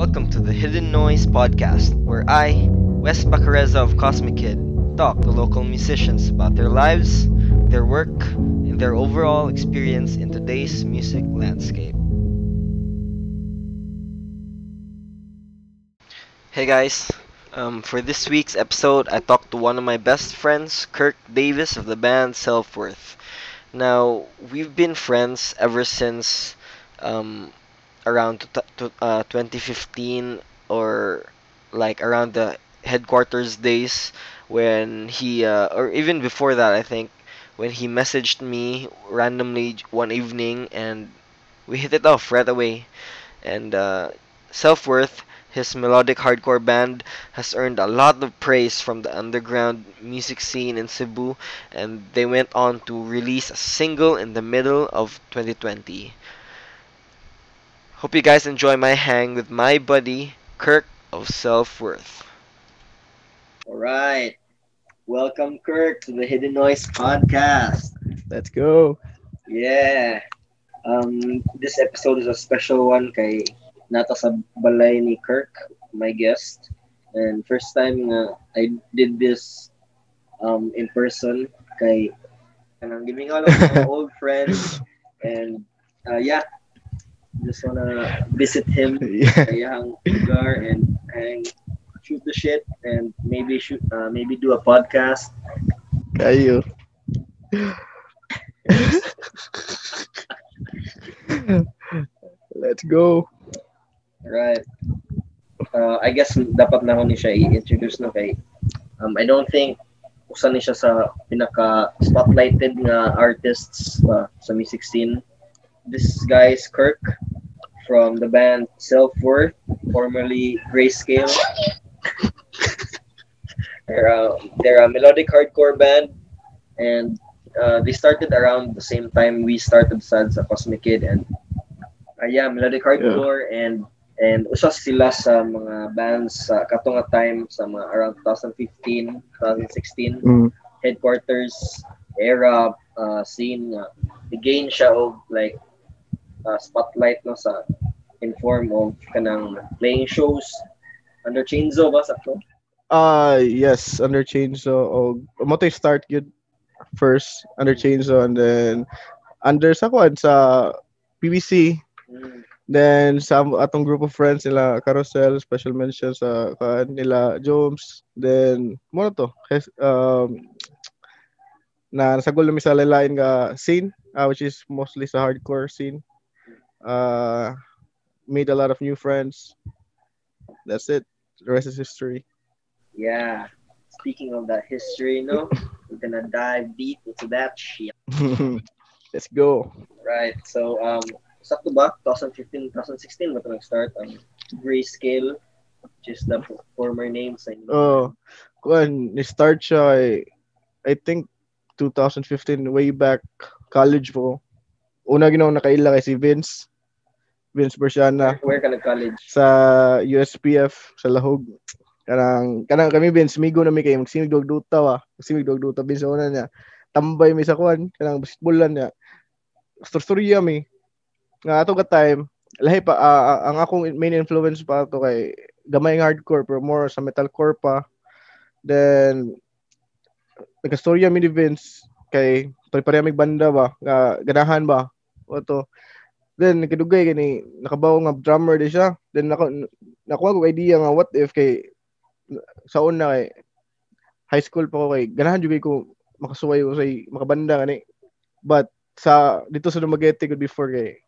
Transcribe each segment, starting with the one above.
Welcome to the Hidden Noise podcast, where I, Wes Bacareza of Cosmic Kid, talk to local musicians about their lives, their work, and their overall experience in today's music landscape. Hey guys, um, for this week's episode, I talked to one of my best friends, Kirk Davis of the band Self Worth. Now, we've been friends ever since um, around uh, 2015 or like around the headquarters days when he uh, or even before that I think when he messaged me randomly one evening and we hit it off right away. And uh, self-worth his melodic hardcore band has earned a lot of praise from the underground music scene in Cebu and they went on to release a single in the middle of 2020 Hope you guys enjoy my hang with my buddy Kirk of Self Worth. All right. Welcome, Kirk, to the Hidden Noise podcast. Let's go. Yeah. Um, this episode is a special one kay nata sa balay ni Kirk, my guest. And first time nga I did this um, in person kay kanang giving out of my old friends and uh, yeah, just wanna visit him Yeah. lugar and hang shoot the shit and maybe shoot uh, maybe do a podcast Kayo. Let's go. right uh, I guess dapat na ako ni siya i-introduce na kay um, I don't think usa ni siya sa pinaka spotlighted nga artists uh, sa music scene this guy is Kirk from the band Self Worth formerly Grayscale. They're, uh, they're a melodic hardcore band and uh, they started around the same time we started sad sa Cosmic Kid and uh, yeah, melodic hardcore and and usa sila sa mga bands sa katong nga time sa mga around 2015, 2016 Mm. headquarters era uh, scene nga gain siya og like uh, spotlight no sa in form of kanang playing shows under Chainsaw ba sakto? Ah, yes, under chainsaw. Oh, mo to start yun first under chainsaw and then under sa kwan sa PBC Mm. then sa atong group of friends nila Carousel special mention sa kan nila Jones then mo na to um na nasagol na sa lalain nga scene uh, which is mostly sa hardcore scene uh made a lot of new friends that's it the rest is history Yeah. Speaking of that history, no, we're gonna dive deep into that shit. let's go Right. So, um, sakto ba? 2015, 2016 ba ito nag-start? Ang Grayscale, which is the former name sa inyo. Oh, kuan ni start siya ay I think 2015 way back college po. Una ginawa nakaila kay si Vince. Vince Bersiana Where ka nag-college? sa USPF sa Lahog. Kanang kanang kami Vince migo na mi kay magsimig dog duta wa. Magsimig dog duta Vince una niya. Tambay mi sa kuan kanang basketballan niya. Storya mi. Nga ato ka time lahi pa ah, ang akong main influence pa ato kay gamay nga hardcore pero more sa metalcore pa. Then nagkastorya mi ni Vince kay pare-pareha mig banda ba nga ganahan ba Oto. Then nakidugay kani nakabaw nga drummer di siya. Then nako nakuha ko idea nga what if kay sa una kay high school pa ko kay ganahan jud ko makasuway ko say makabanda kani. But sa dito sa Dumaguete ko before kay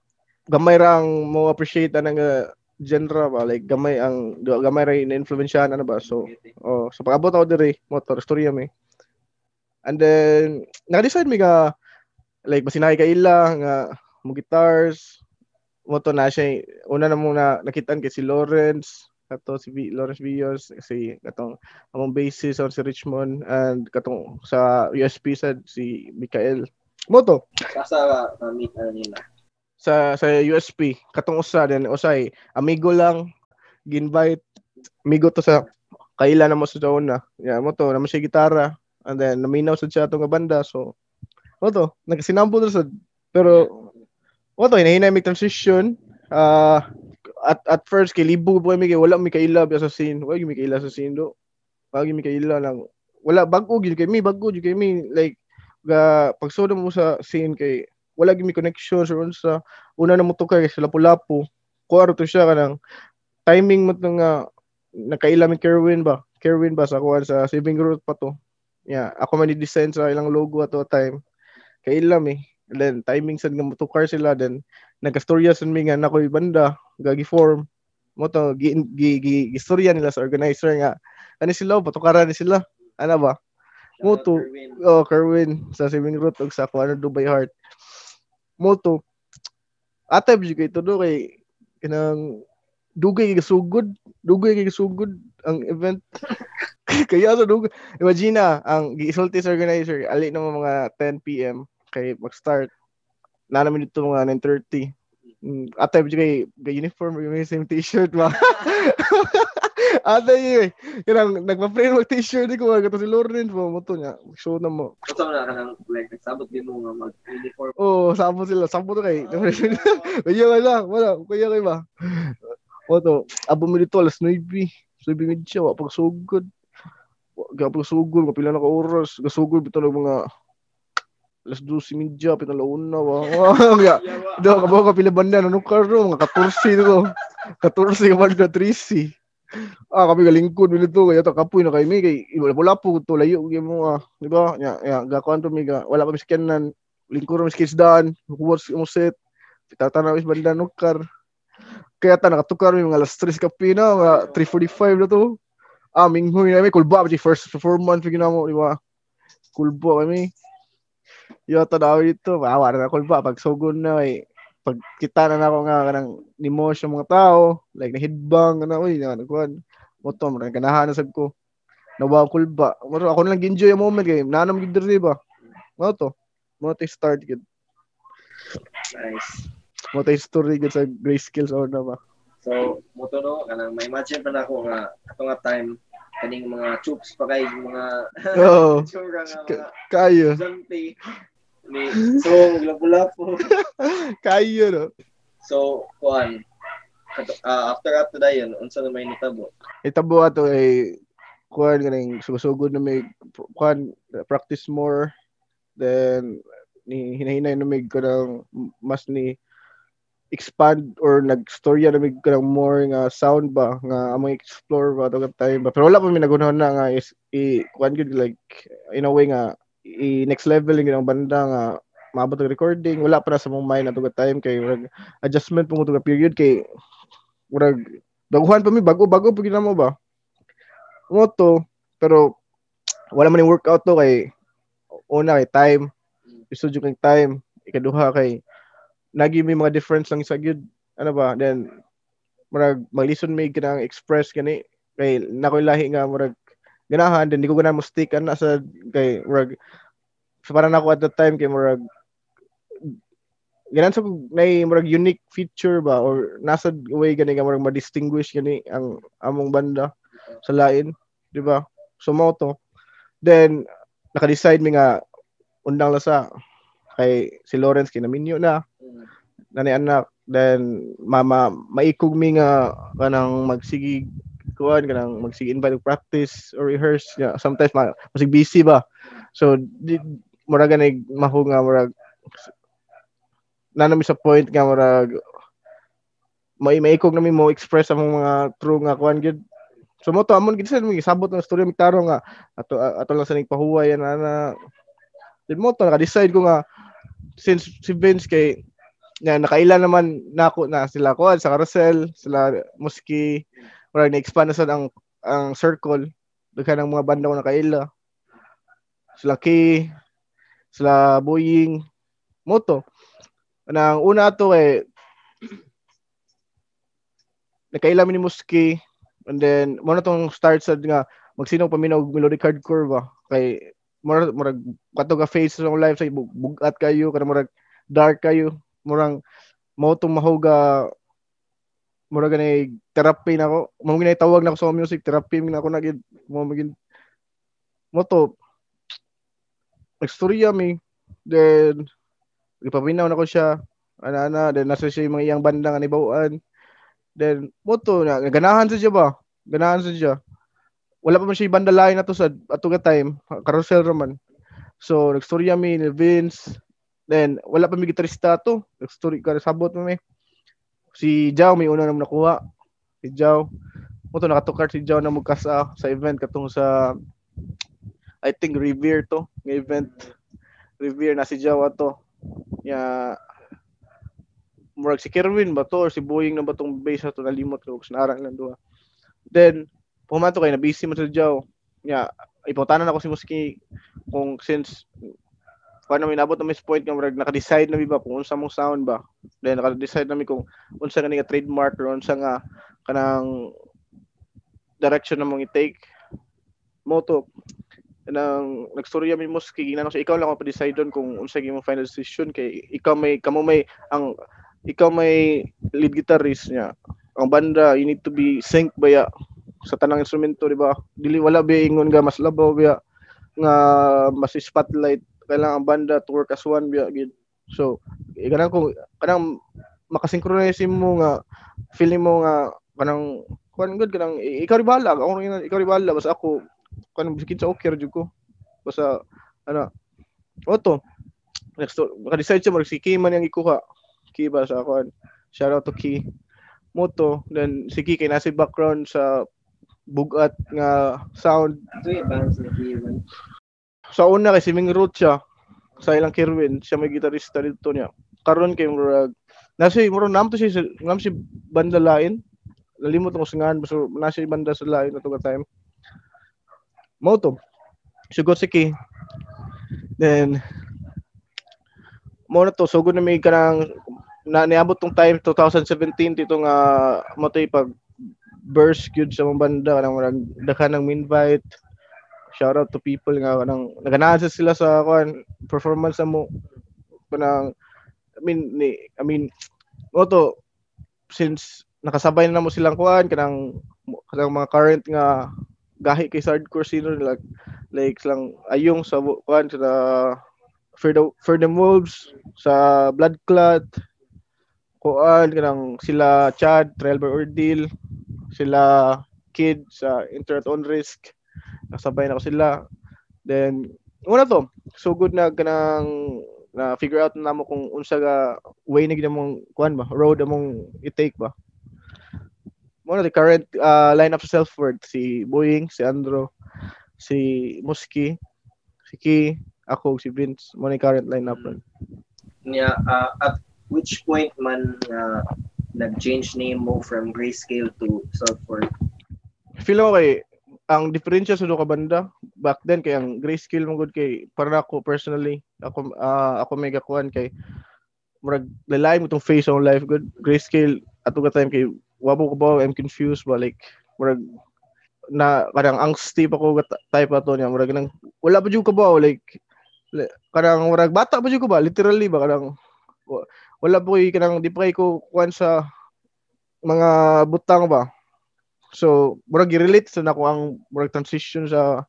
gamay ra ang mo appreciate anang uh, genre ba like gamay ang gamay ra na influensyahan ano ba so oh so pagabot ako diri motor storya mi and then naka-decide mi nga like basinay ka ila nga mo guitars mo to na siya una na muna nakitaan kay si Lawrence kato si v, Lawrence Villos si katong among bassist on si Richmond and katong sa USP sa si Mikael. Mo to Kasa na-meet ano nila? sa sa USP katong usa then usay amigo lang ginvite amigo to sa kaila na mo sa una yeah mo to na mo siya gitara and then naminaw sa siya atong nga banda so mo to nagsinambo sa pero mo to hinahinay may transition. Ah at at first kay libo po kami kay wala mi kaila sa scene. Wala mi kaila sa scene do. Wala mi kaila lang. Wala bago gyud kay mi bago gyud kay mi like ga pagsodo mo sa scene kay wala gyud mi connection sa unsa. Una na mo to kay sa lapu-lapu. Kuwaro to siya kanang timing mo nga nakaila mi Kerwin ba? Kerwin ba sa kuan sa saving route pa to? Yeah ako man ni-design sa ilang logo ato time. Kaila mi then timing sad nga motukar sila. Then nagkastorya sa mi nga nakoy banda gagi form. Mo to gi, gi, gi, istorya nila sa organizer nga ani sila patukaran ni sila. Ana ba? Mo to oh Kerwin sa saving route og sa kuan Dubai Heart. Mo to atay bi kay todo kay kanang dugay kay sugod dugay kay sugod ang event. Kaya sa dugay imagine na ang gisulti sa organizer ali na mga 10 PM kay mag-start. Na namin dito mga 9:30 Mm, atay bi kay kay uniform may same t-shirt ba atay eh. Kanang nagpa-print mag t-shirt ko kato si Lauren mo mo to nya show na mo. Ito na ka nang like nagsabot din mo nga mag-uniform. oh sabo sila. Sabo to kay kaya ka lang wala kaya kay ba? O to abo mi dito alas 9 sabi nga siya wa pagsugod wa pagsugod kapila na ka oras. Gasugod bitaw ng mga alas 12 media pinalauna wa kaya do ka ba ka pila banda no karo mga 14 to 14 ka banda 13 ah kami galingkod nito kaya to kapoy na kay mi kay wala wala po to layo gyud mo ah. Di ba ya ya ga kwanto mi ga wala pa miskyanan lingkod mi skis dan kuwas mo set tatanaw is banda no kar kaya ta nakatukar mi mga alas 3 ka pina mga 3:45 na to ah minghoy na mi kulba first performance figure mo di ba kulbo kami yo to daw dito bawa na ako. Ba pag sugod na eh pag kita na nako nga kanang nimo sa mga tao like na headbang na oy na kuan moto mo ganahan na sab ko nawa kulba maro ako na lang enjoy ang moment kay nanam gid diri ba? Mo to? Mo to start gid. Nice. mo to story gid sa grayscale sa una ba? So, mo to no, kanang may imagine pa na ako nga ato nga time kaning mga chooks pa kay mga oh tsura nga mga kayo. Zante, ni song lapu-lapu. kayo no So, kuan, kato- ah, after after that yun, unsa na may nitabo? itabo ato ay kuan ganing sugod na may kuan practice more then ni hinahinay na may kanang mas ni expand or nagstorya na may kanang more nga sound ba nga among explore ba dagat time ba pero wala pa mi nagunahon na nga is i kuan gud like in a way nga i next level yung ang banda nga maabot ang recording. Wala pa na sa mong mind tugat time kay murag adjustment mo tuga period kay murag daguhan pa mi bago bago pag mo ba? Mo to pero wala man yung workout to kay una kay time isudyo kay time ikaduha kay nagi may mga difference lang sa gyud ano ba? Then murag maglison may kanang express gani kay nakoy lahi nga murag ganahan then di ko ganahan mo stick ana sa kay murag so para nako at that time kay murag ganan sa na murag unique feature ba or nasa way gani nga murag ma-distinguish gani ang among banda sa lain di ba? So mo to. Then naka-decide mi nga undang lasa. Kay si Lawrence kinaminyo na. Nani anak. Then mama maikog mi nga kanang magsigi kuan kanang magsige invite practice or rehearse. Yeah, sometimes ma busy ba? So di, murag ganay maho nga murag nanami sa point nga murag may maikog nami mo express ang mga true nga kuan gid so mo to amon gid sa mi sabot ng story mi taro nga ato ato lang sa ning pahuway na na din mo to naka-decide ko nga since si Vince kay na nakaila naman nako na sila ko sa carousel sila muski murag na-expand na sad ang ang circle. Daghan ng mga banda ko nakaila sila Kay sila Boying moto. Nang una to eh nakaila ni Muski. And then mo na start sad nga magsinong paminaw og melodic hardcore ba? Kay murag murag kato ka face sa live sa bug- bugat kayo kana murag dark kayo. Murang mo tong mahuga murag ganay therapy na ako mo ginay tawag na ako sa music therapy na ako na gid mo magin mo to nagstorya mi then ipabinaw na ko siya ana ana then nasa siya yung mga iyang banda nga nibawaan Then mo to na ganahan sa siya ba? Ganahan sa siya. Wala pa man siya ibanda lain na to sa ato ka time, carousel raman. So nagstorya mi ni Vince. Then wala pa mi gitarista to. Nagstory ka sabot mo mi. Si Jao may una nang nakuha. Si Jao. Mo to nakatukar si Jao na mugkasa sa event katong sa I think Revere to, nga event. Revere na si Jao ato. Ya murag si Kerwin ba to or si Boying na ba tong base ato nalimot ko sa narang lang duha. Then pumato kay na busy man sa Jao. Ya iputanan ako si Muski kung since paano may nabot na may point nga murag naka-decide na mi ba kung unsa mong sound ba. Then naka-decide na mi kung unsa nga nga trademark or unsa nga kanang direction na mong i-take. Moto nang nagstorya mi Muski ginano siya ikaw lang ang pa-decide doon kung unsa gyud final decision. Kay ikaw may kamo may ang ikaw may lead guitarist niya. Ang banda you need to be sync ba ya? Sa tanang instrumento di ba? Dili wala ba ingon nga mas labaw ba nga mas spotlight kailangan ang banda to work as one ba gid. So eh, kanang kung kanang makasynchronize mo nga feeling mo nga kanang kuan good kanang ikaw ri bahala ako rin ikaw ri bahala basta ako kanang biskit sa okay jud ko. Basta ano oto next maka-decide siya mag si Key man yang ikuha. Key ba sa ako shout out to Key. Moto then si Key kay nasa background sa bugat nga sound. Ito yung bands na Kievan. Sa una kay si Ming Root siya. Sa ilang Kirwin siya may gitarista dito niya. Karon kay murag nasa muro nam to siya nam si banda lain. Nalimot ko sa ngan so nasa banda sa lain ato time. Mo to. Sugot si Key then mo na to. Sugod na may kanang na niabot tong time 2017 dito nga mo pag burst gyud sa mga banda kanang murag daghan ng invite shout out to people nga kanang naganahan sila sa kuan performance sa mo kanang I mean ni I mean mo to since nakasabay na mo silang kuan kanang kanang mga current nga gahi kay hardcore scene like like lang ayong sa kuan sa for the for the wolves sa blood clot kuan kanang sila Chad by Ordeal sila kid sa internet on risk nakasabay na ko sila. Then una to so good na kanang na figure out na mo kung unsa ga way na mong kuan ba road among i-take ba. Mo na the current uh, lineup sa self-worth si Boying si Andro si Muski si Ki ako si Vince mo na current lineup ron Niya, ah, at which point man nga nag-change name mo from Grayscale to Self-Worth? feel ko kay ang diferensya sa duha ka banda back then kay ang grayscale mo good kay para ako personally ako ah, ako mega kuan kay murag lalay mo tong face on life good grayscale ato ka time kay wabo ko ba I'm confused ba like murag na kadang angsty pa ko ka type ato niya murag nang wala pa jud ko ba like li- kadang murag bata pa jud ko ba literally ba kadang wa- wala po kay kanang di pa ko kuan sa mga butang ba So, murag i-relate sa nako ang murag transition sa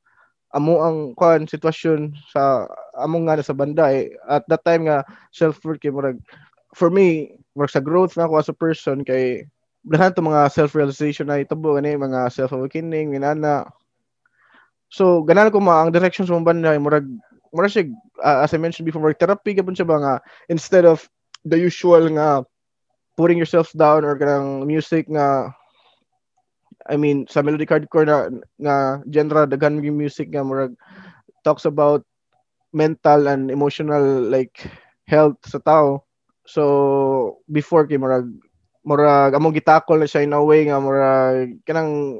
amo ang kuan sitwasyon sa among nga sa banda eh. At that time nga self-worth kay murag for me, murag sa growth na ako as a person kay daghan to mga self-realization na itabo gani mga self-awakening minana. So, ganan ko ma ang direction sa banda eh, murag murag siya uh, as I mentioned before, murag therapy gapon siya ba nga instead of the usual nga putting yourself down or kanang music nga I mean sa melodic hardcore na nga genre daghan yung music nga murag talks about mental and emotional like health sa tao. So before kay murag murag among gitakol na siya in a way nga murag kanang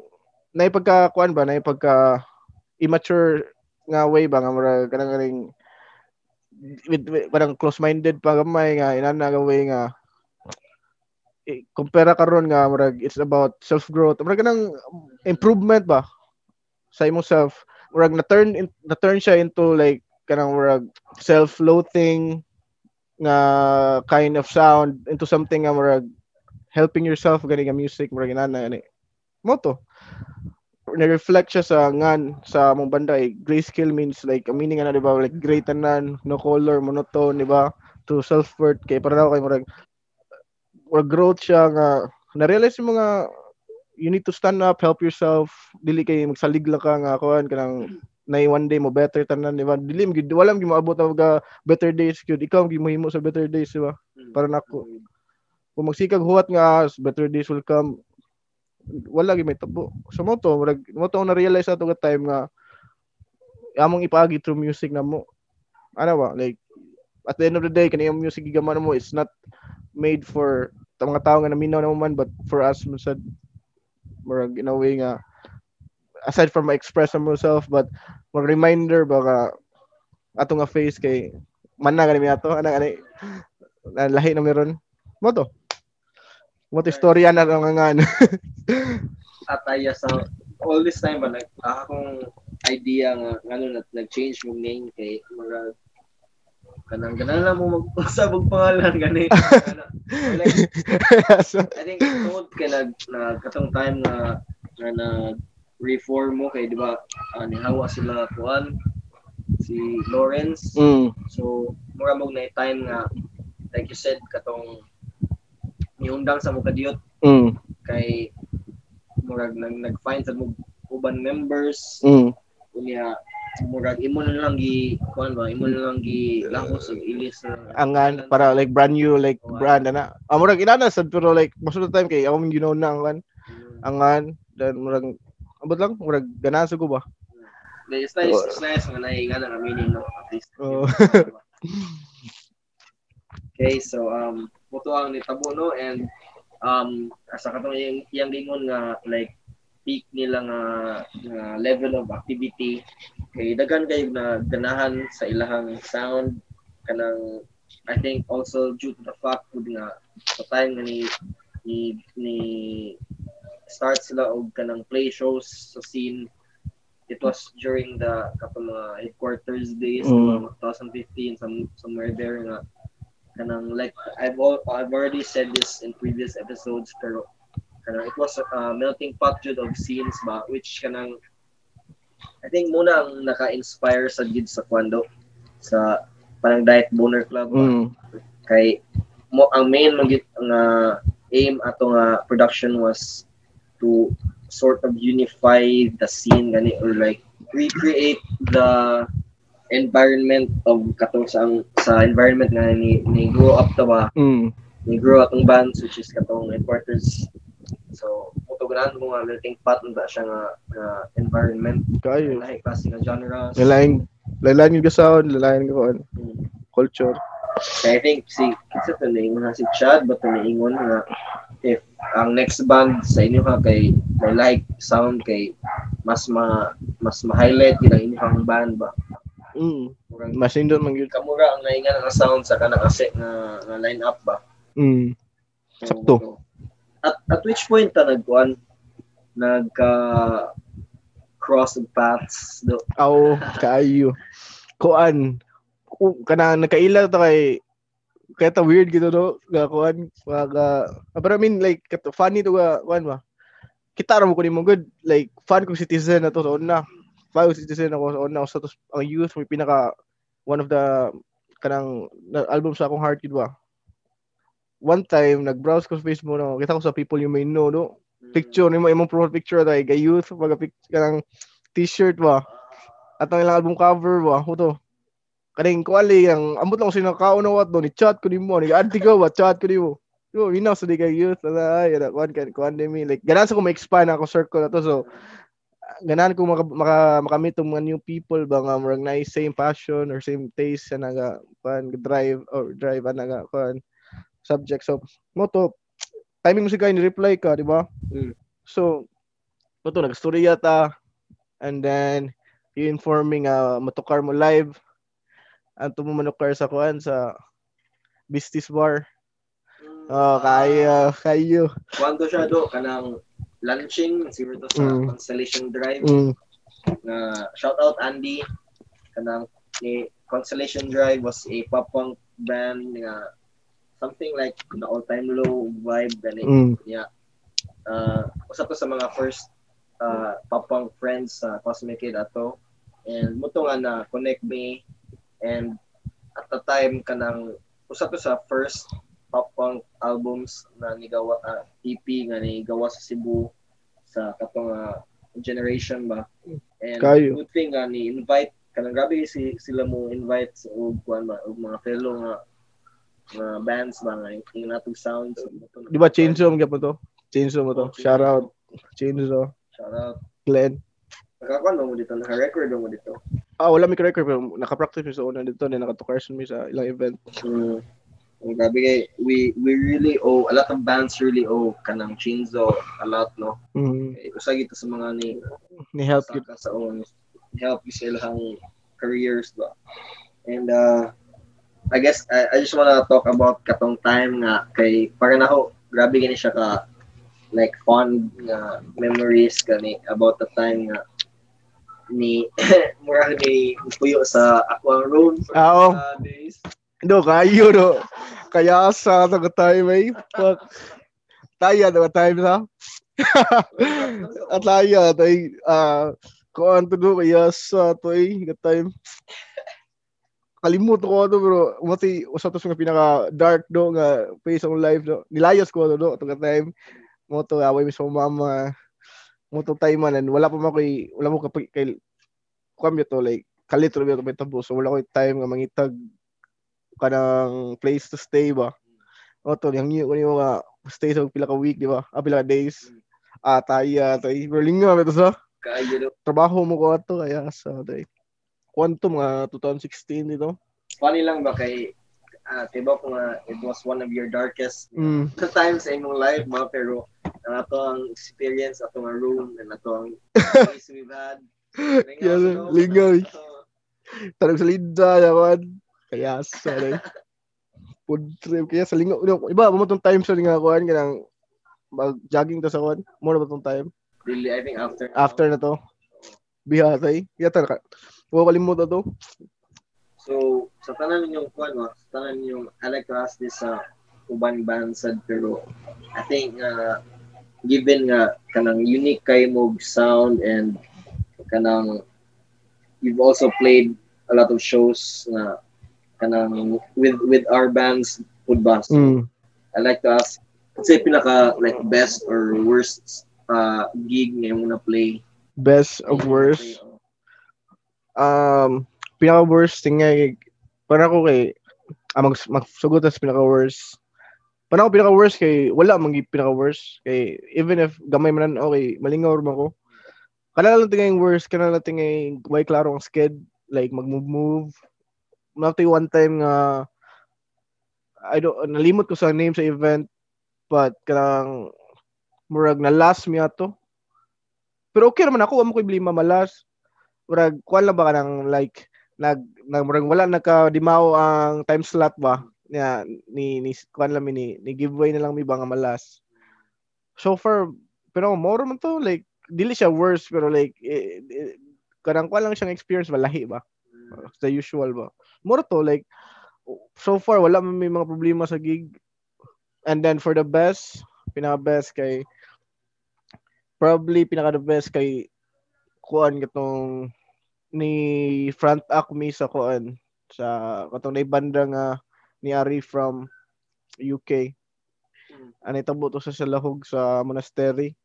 naipagka kuan ba naipagka immature nga way ba nga murag kanang ring with, with parang close-minded pa gamay nga inana nga way nga i- kumpara karon nga murag it's about self growth murag kanang improvement ba sa imong self? Murag na turn in, na turn siya into like kanang murag self loathing nga kind of sound into something nga murag helping yourself gani nga music murag inana ani. Mo to. Na-reflect siya sa ngan sa among banda eh. grayscale means like a meaning na di ba? Like great tanan no color monotone di ba? To self worth kay para daw kay murag or growth siya nga na-realize yung mga you need to stand up, help yourself, dili kay magsalig lang ka nga kuan kanang na one day mo better tanan di ba? Dili mo wala mo maabot ang mga better days gyud ikaw ang gimahimo sa better days di ba? Para nako kung magsikag huwat nga better days will come. Wala gyud may tabo so mo to murag mo to na realize ato nga time nga among ipagi through music na mo. Ano ba? Like at the end of the day kaniyang music gigaman mo it's not made for ta mga tao nga naminaw na mo man but for us man sad murag in a way nga aside from express myself but mag reminder baka ato nga face kay man na ganimi ato ana ani lahi na meron mo to mo to istorya na nga ano. ataya sa all this time ba nag akong idea nga ngano na nag-change mo name kay mga kanang ganang lang mo magsabog pangalan gani like, so, I think tungod kay nag nag katong time na na nag reform mo kay di ba uh, nihawa sila kuan si Lawrence. Mm, so mura mo na time nga like you said katong niundang sa mga kadiyot mm, kay murag nag nag-find sa mo uban members. Mm. unya murag imo na lang gi kuan ba imo na lang gi lahos og ilis na angan para like brand new like brand ana. Amurag inana sad pero like most of the time kay ako you know na angan angan then murag abot lang murag ganahan ko ba? It's nice it's nice nga nainga na meaning no at least. Okay so um muto ang nitabo no? And um asa katong yung iyang lingon nga like peak nila nga, nga level of activity. Kay daghan kayo na ganahan sa ilahang sound. Kanang I think also due to the fact pud nga sa time nga ni ni, ni start sila og kanang play shows sa scene it was during the katong mga headquarters days Mm. mga 2015 some somewhere there nga. Kanang like I've I've already said this in previous episodes pero kanang it was a melting pot jud of scenes ba which kanang I think muna ang naka-inspire sa gid sa kwando sa parang Diet Boner Club ba? mm, kay mo ang main mo gid nga aim ato nga production was to sort of unify the scene gani or like recreate the environment of katong sa sa environment nga ni, ni grow up ta ba mm. ni grow up ang bands which is katong headquarters so mutugunan mo nga melting pot na siya nga, nga environment kayo lahi klase nga genres lalaing lalaing yung sound lalaing yung kuan, Hmm. culture I think si kasi to naingon na si Chad ba to naingon nga if ang next band sa inyo ka kay may like sound kay mas ma mas ma-highlight yun ang inyong band ba mm. Murag mas indot man gyud kamura ang naingan nga sound sa kanang ase nga, nga line up ba mm. So, Sakto. At at which point ta nagkuan nagka cross of paths do aw kaayo. Kuan. Ku- kana nakaila to kay kaya ta weird gito no? Ga kuan mga pero I mean like funny to ga kuan ba? Kita ra mo ko nimo good. Like fan ko citizen na to sa una. Fan ko citizen ako sa una. Sa ang youth may pinaka one of the kanang na, album sa akong heart gid ba one time nag-browse ko sa Facebook no kita ko sa people you may know no? Picture nimo imong profile picture tay ga youth pag pic kanang t-shirt ba at ang ilang album cover ba ho to. Kaning kuali ang ambot lang ko sino kaunawat do ni chat ko ni anti ko ba chat ko nimo. Yo minaw sa di kay youth na ay ana kuan kan kuan demi like ganan sa ko ma-expand ako circle na to so ganan ko maka, maka makamit mga new people ba nga murag na same passion or same taste sa naga kuan drive or drive ana nga kuan subject. So mo to timing mo si ni reply ka di ba? Mm. so mo to nagstorya ta and then you informing uh, matukar mo live anto mo manukar sa kuan sa business bar. Oh kayo kayo. Kwando siya do kanang launching siguro to sa Mm. Constellation Drive. Mm, na shout out Andy. Kanang ni Constellation Drive was a pop punk band nga something like the all time low vibe gani mm, yeah. Uh usa to sa mga first uh punk friends sa Cosmic Kid ato and muto nga na connect me. And at the time kanang usa to sa first punk albums na nigawa uh, EP nga nigawa sa Cebu sa katong uh, generation ba. And Kayo. good thing nga ni invite kanang grabe si sila mo invite sa og kuan ba og mga fellow nga nga bands ba nga yung natong sounds Di ba Chainsaw mo gyapon to? Chainsaw mo to. Shout out Chainsaw, shout out Glenn. nakakuan mo dito naka-record mo dito Ah, wala mi record pero naka-practice mi sa una dito, then nakatukar mi sa ilang event. Mm. Ang grabe kay we we really owe a lot of bands really owe kanang Chinzo a lot no. Mm. Kay usa gito sa mga ni Ni help sa sa own help sa ilang careers ba. And uh I guess I, I just wanna talk about katong time nga kay para na ako grabe gani siya ka like fond nga memories gani about the time nga ni mura ni puyo sa Aqua Road for Ah, oo. uh, days. Do, kayo, do. Kaya sa taga time ay, fuck. Taya, taga time sa. At laya, tay, ah, kuan to do, kaya sa to ay, ka time. Kalimut ko to, pero umati, usa to sa nga pinaka dark do, nga face on live do. Nilayas ko to do, taga time. Mo to, away mi sa mama. Mo to time man, wala pa mo kay, wala mo kapag, kay, kuan to, like, kalitro mo to may tabo. So, wala ko time nga mangitag kanang place to stay ba. O to, yung ko yung mga stay sa pila ka week, di ba? Ah, pila ka days. Ah, taya, tay. Berlinga, ito sa. Trabaho mo ko ato, kaya sa, tay. Kwanto, mga 2016 dito. funny lang ba kay uh, tiba ko nga it was one of your darkest Mm. the times sa imong life ba pero ang ato ang experience ato nga room and ato ang days we've had Kaya, lingaw. Tanong sa linda, yaman. Kaya sa, tay. Food trip. Kaya sa lingaw. Iba, mo tong time sa lingaw kuhan, kanang mag-jogging to sa kuhan. Muna ba tong time? really I think after After na to. Biha, tay. Kaya talaga. Huwag kalimutan to. so sa tanan ninyong kuan no sa tanan ninyong I like to ask this sa uban band sad pero I think uh, given nga kanang unique kay mog sound and kanang you've also played a lot of shows na kanang with with our bands pud ba so, Mm. I like to ask say pinaka like best or worst uh gig nga mo na play Best of worst. Um, pinaka worst thing nga kay para ko kay ah, mag magsugot sa pinaka worst. Para ko pinaka worst kay wala man gyud pinaka worst kay even if gamay man okay, malingaw man ko. Kana lang tingay worst, kana lang tingay way klaro ang sked like mag-move move. Natay one time nga I don't nalimot ko sa name sa event but kanang murag na last mi ato. Pero okay naman ako, amo ko iblima malas. Murag kuan lang ba kanang like nag, nag murag wala nagka-dimaw ang time slot ba niya ni ni kuan lang ni, ni giveaway na lang mi ba nga malas. So far pero more man to like dili siya worse pero like eh, eh, kanang kuan lang siyang experience ba lahi ba the usual ba. More to like so far wala man may mga problema sa gig. And then for the best, pinaka best kay probably pinaka the best kay kuan katong ni front acme sa kuan sa katong na banda nga ni Ari from UK. Ano itabo to sa Salahog sa monastery.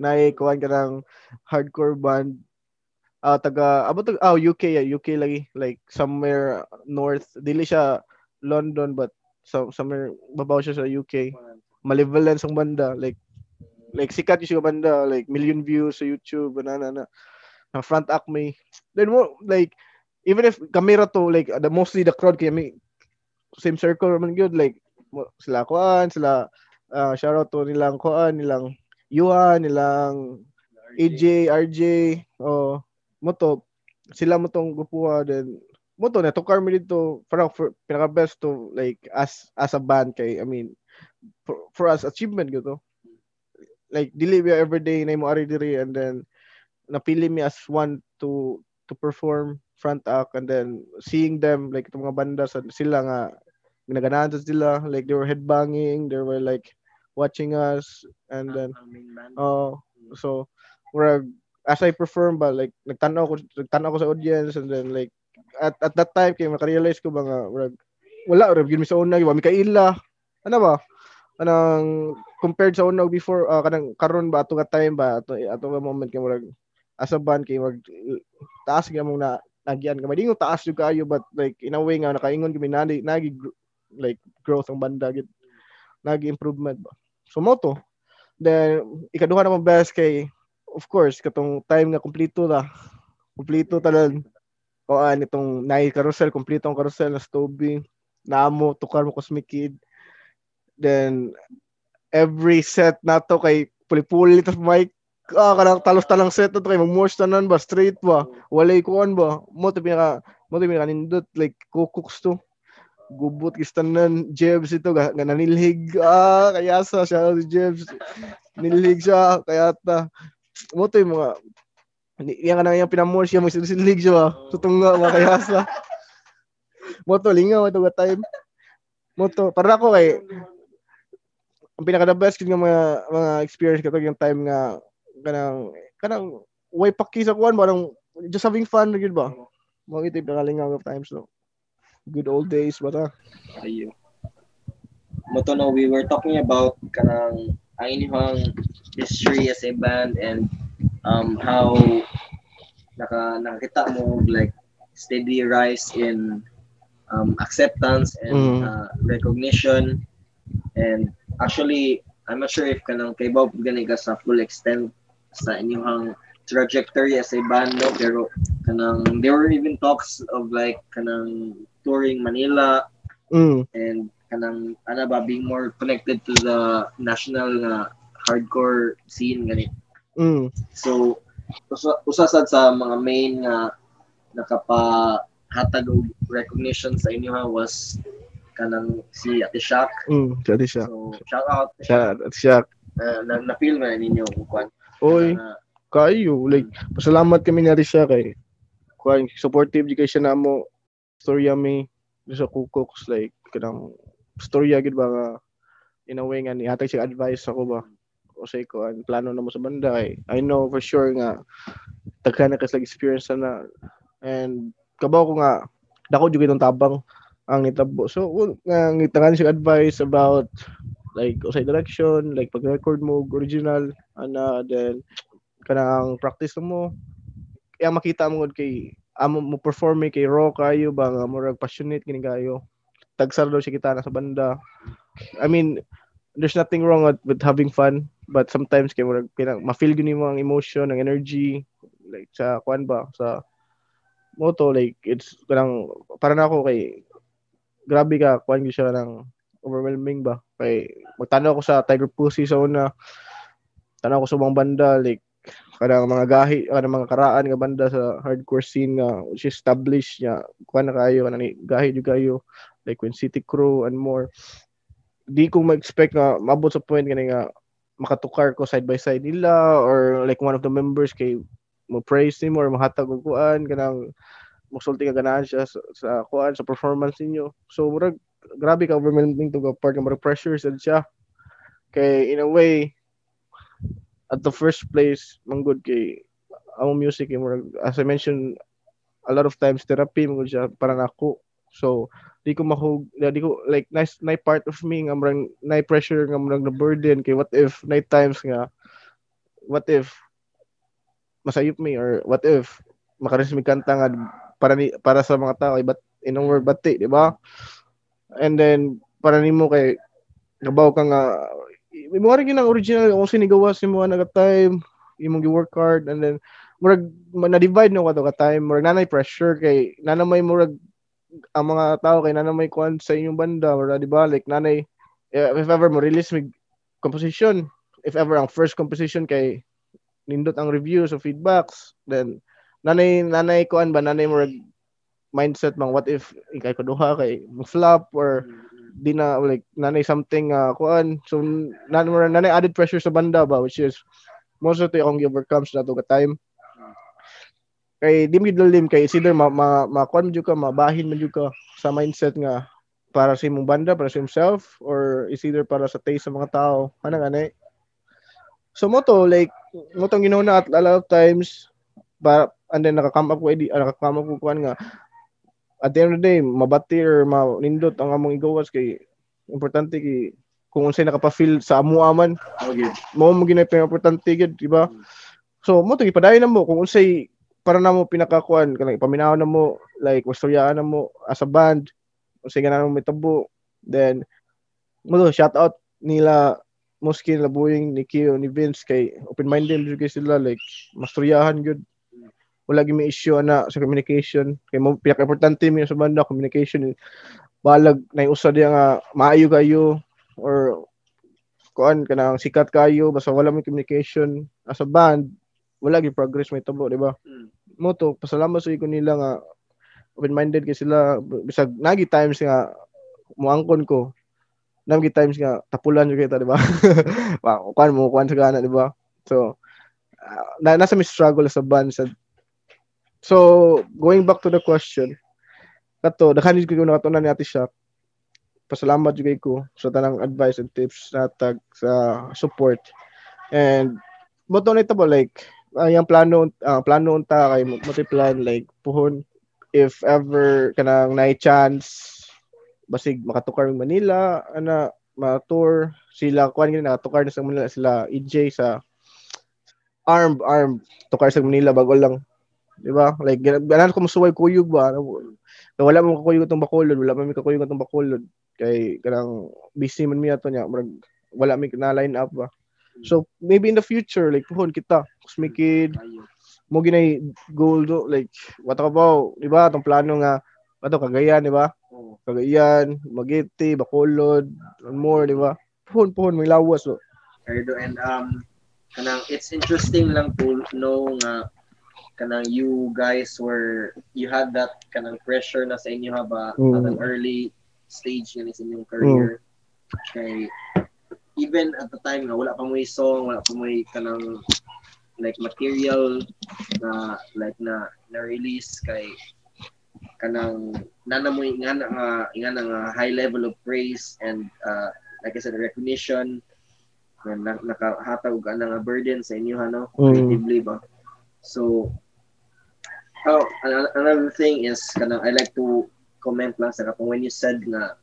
Na kuan ka ng hardcore band. Ah taga abo taga oh, UK yeah, UK lagi. Like somewhere north. Dili siya London but so, somewhere babaw siya sa UK malevolence ang banda. Like like sikat yung banda. Like million views sa YouTube banana na na front acme. Then mo like even if camera to like the mostly the crowd kaya may same circle man good like mo- sila kuan sila uh, shout out to nilang kuan nilang Yuan nilang AJ RJ oh mo to sila mo tong gupuha. Then mo to na tukar mi dito para for pinaka best to like as as a band kay I mean for, for us achievement gyud like dili we every na mo ari diri and then napili mi as one to to perform front act and then seeing them like itong mga banda sa sila nga ginaganahan sa sila like they were headbanging they were like watching us and then oh so murag as I perform ba like nagtanaw ko nagtanaw ko sa audience and then like at at that time kay maka-realize ko ba nga murag wala ra gyud mi sa una wa mi kaila. Ano ba? Kanang compared sa unog before uh, kanang karon ba ato nga time ba ato ato nga moment kay murag as a band kay mag taas nga mong na nagyan ka. Madingo taas jud kayo but like in a way nga nakaingon kami nagi nagi like growth ang banda gid nagi improvement ba? So mo to. Then ikaduha naman best kay of course katong time nga kompleto ta. Kompleto talan o an itong nai carousel kompleto ang carousel na Stoby namo tukar mo Cosmic Kid. Then every set nato kay puli-puli tas mic ah kanang talos talang set to kay mag-morse tanan ba straight ba walay kuan ba mo to pinaka mo to pinaka nindot like kukuks to. Gubot kistanan Jebs ito ga, ga nanilhig. Ah kaya sa siya si Jebs. Nilhig siya kaya ta. Mo to yung mga yan ka na yung pinamore siya magsilhig siya tutong nga mga kaya sa. Mo to lingaw ito ga time? Mo to para ako kay ang pinaka the best nga mga mga experience kato yung time nga kanang kanang way paki sa kuan ba? Nang just having fun gid ba? Mo ito yung pinakalingaw of times no? Good old days ba ta? Ayo. Moto no, we were talking about kanang ang inyong history as a band and um how naka nakita mo like steady rise in um, acceptance and Mm. uh, recognition. And actually I'm not sure if kanang kay Bob gani ka sa full extent sa inyong trajectory as a band no pero kanang there were even talks of like kanang touring Manila mm. and kanang ana ba being more connected to the national nga hardcore scene gani. Mm. So usa, usa sad sa mga main nga nakapahatag og recognition sa inyo ha was kanang si Ate Shaq. Mm siya siya so shout out. Siya siya uh, na, na feel man ninyo kung oy na- kayo like pasalamat kami na rin siya kay kuan supportive di kay siya namo storya mi sa kukoks like kanang storya gid ba nga in a way nga ni hatag siya advice ako ba? O say ko ang plano na mo sa banda kay I know for sure nga daghan na kasi experience na and kabaw ko nga dako jud itong tabang ang nitabo so nga ngitangan siya advice about like usay direction like pag record mo original ana then kanang practice mo kaya makita mo kay amo mo perform kay raw kayo ba nga murag passionate kini kayo tagsar daw siya kita na sa banda. I mean there's nothing wrong with, having fun but sometimes kay murag pinang ma-feel gyud nimo ang emotion ang energy like sa kwan ba sa moto like it's kanang para na ako kay grabe ka kwan gyud siya ng overwhelming ba? Kay magtanaw ko sa Tiger Pussy sa una. Tanaw ko sa mga banda like kanang mga gahi kanang mga karaan nga banda sa hardcore scene nga which is established nga kuan na kayo kanang gahi jud kayo like when City Crew and more. Di ko ma-expect nga mabot sa point kani nga makatukar ko side by side nila or like one of the members kay mo praise nimo or mahatag og kuan kanang magsulti ka ganahan siya sa, sa kuan sa performance ninyo. So murag grabe ka overwhelming to ga part murag pressure sad siya. Kay in a way at the first place manggod kay ang music kay murag as I mentioned a lot of times therapy manggod siya para nako so di ko mahug di ko like nice nice part of me nga murag night pressure nga murag na burden kay what if night times nga what if masayop me or what if makaris mi kanta nga para ni para sa mga tao but in a word bati di ba and then para nimo kay gabaw ka nga mo rin ginang original kung sinigawas mo na time imong gi-work hard and then murag na divide no kato ka time murag nanay pressure kay nanamay murag ang mga tao kay nanamay kuan sa inyong banda or di ba? Like nanay eh, if ever mo release mig composition if ever ang first composition kay nindot ang reviews o feedbacks then nanay nanay kuan ba nanay murag mindset bang what if ikay ko duha kay flop or di na like nanay something uh, kuan. So nanay nanay added pressure sa banda ba which is most of the akong overcomes na to time. Kay di mi lim kay it's either ma, ma, ma kuan mo ka mabahin mo ka sa mindset nga para sa imong banda para sa himself or is either para sa taste sa mga tao. Ana gani so mo to like mo tong ginuna at a lot of times ba and then nakakam up ko edi nakakam up ko kuan nga at the end of the day mabati or manindot ang among igawas kay importante ki kung unsay nakapa-feel sa amo aman Okay. mo mo ginay importante gid di ba so mo to ipadayon na mo kung unsay para na mo pinakakuan kanang ipaminaw na mo like wastoryaan na mo as a band unsay ganan mo mitabo then mo to shout out nila Muskin, Labuing, ni Kio, ni Vince kay open-minded jud kay sila like masturyahan gyud wala gyud may issue ana sa communication kay mo pinaka-importante mi sa banda communication balag na usa diya nga maayo kayo or kuan kanang sikat kayo basta wala may communication. As a band wala gyud progress may tabo di ba? Mm. mo to pasalamat sa ko nila nga open-minded kay sila. Bisag nagi times nga muangkon ko. Nagi times nga tapulan jud kita di ba? Wa kuan mo kuan sa gana di ba? So ah, na, nasa may struggle sa band sa so going back to the question kato daghan ko nakatunan ni Ate Shak pasalamat kay ko sa tanang advice and tips na tag sa support. And boto na ito ba like uh, yung plano ah, plano unta kay multiplan like puhon if ever kanang na chance basig makatukar ng Manila ana ma-tour sila kuan gini nakatukar na sa Manila sila EJ sa arm arm tukar sa Manila bago lang di ba? Like ganan ko musuway kuyog ba? Kaya wala mo kakuyog itong bakulod wala mo kakuyog itong bakulod kay kanang busy man miya to nya murag wala mi na line up ba? So maybe in the future like puhon kita Cosmic Kid Kayo. mo ginay goal do like what about di ba atong plano nga ato Cagayan di ba? Oo. Cagayan Magiti Bacolod and more di ba? Puhon puhon may lawas so Erdo and um kanang it's interesting lang to know nga kanang you guys were you had that kanang pressure na sa inyo ha ba? Mm. at an early stage yan sa inyong career. Kay even at the time nga wala pa mo song wala pa mo kanang like material na like na na release kay kanang nana mo nga nga nga nga high level of praise and uh, like I said recognition. Na na- nakahatag og ana nga burden sa inyo ano Mm. creatively ba so oh an- another thing is kanang I like to comment lang sa katong when you said na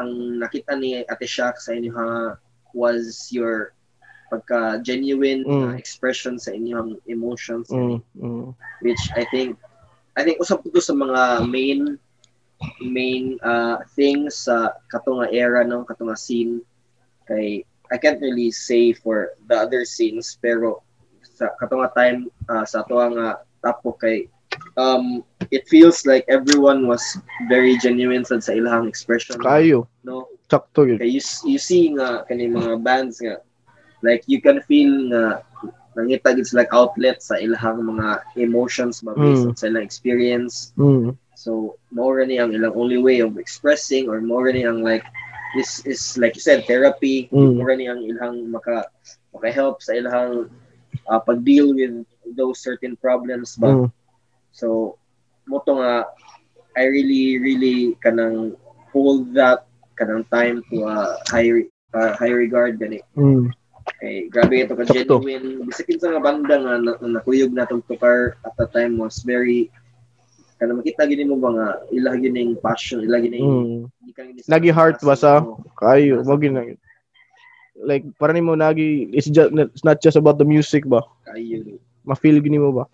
ang nakita ni Ate Shaq sa inyo ha was your pagka genuine Mm. expression sa inyong emotions. Mm, mm, which I think I think usap ko sa mga main main uh, things sa kato nga era no kato nga scene. Kay I can't really say for the other scenes pero sa kato nga time uh, sa ato nga tapo kay um it feels like everyone was very genuine sad sa ilang expression. Kayo. No? Sakto yun. Kay you, you see nga kani mga bands nga like you can feel nga nangita gid sila outlet sa ilang mga emotions ba based Mm. sa ilang experience. Mm, so more ni ang ilang only way of expressing or more ni ang like this is like you said therapy. Mm. more ni ang ilang maka maka help sa ilang uh, pag deal with those certain problems ba? Mm, So, mo to nga, I really, really kanang hold that kanang time to a high uh, high regard gani. mm, Kay grabe ito ka genuine. Bisakin sa nga banda nga na, na nakuyog na tong tukar at the time was very kanang makita gini mo ba nga ila gining passion, ila gining mm. Nagi heart ba sa- Oo, kayo wag na like para nimo nagi it's just it's not just about the music ba kayo. ma-feel gini mo ba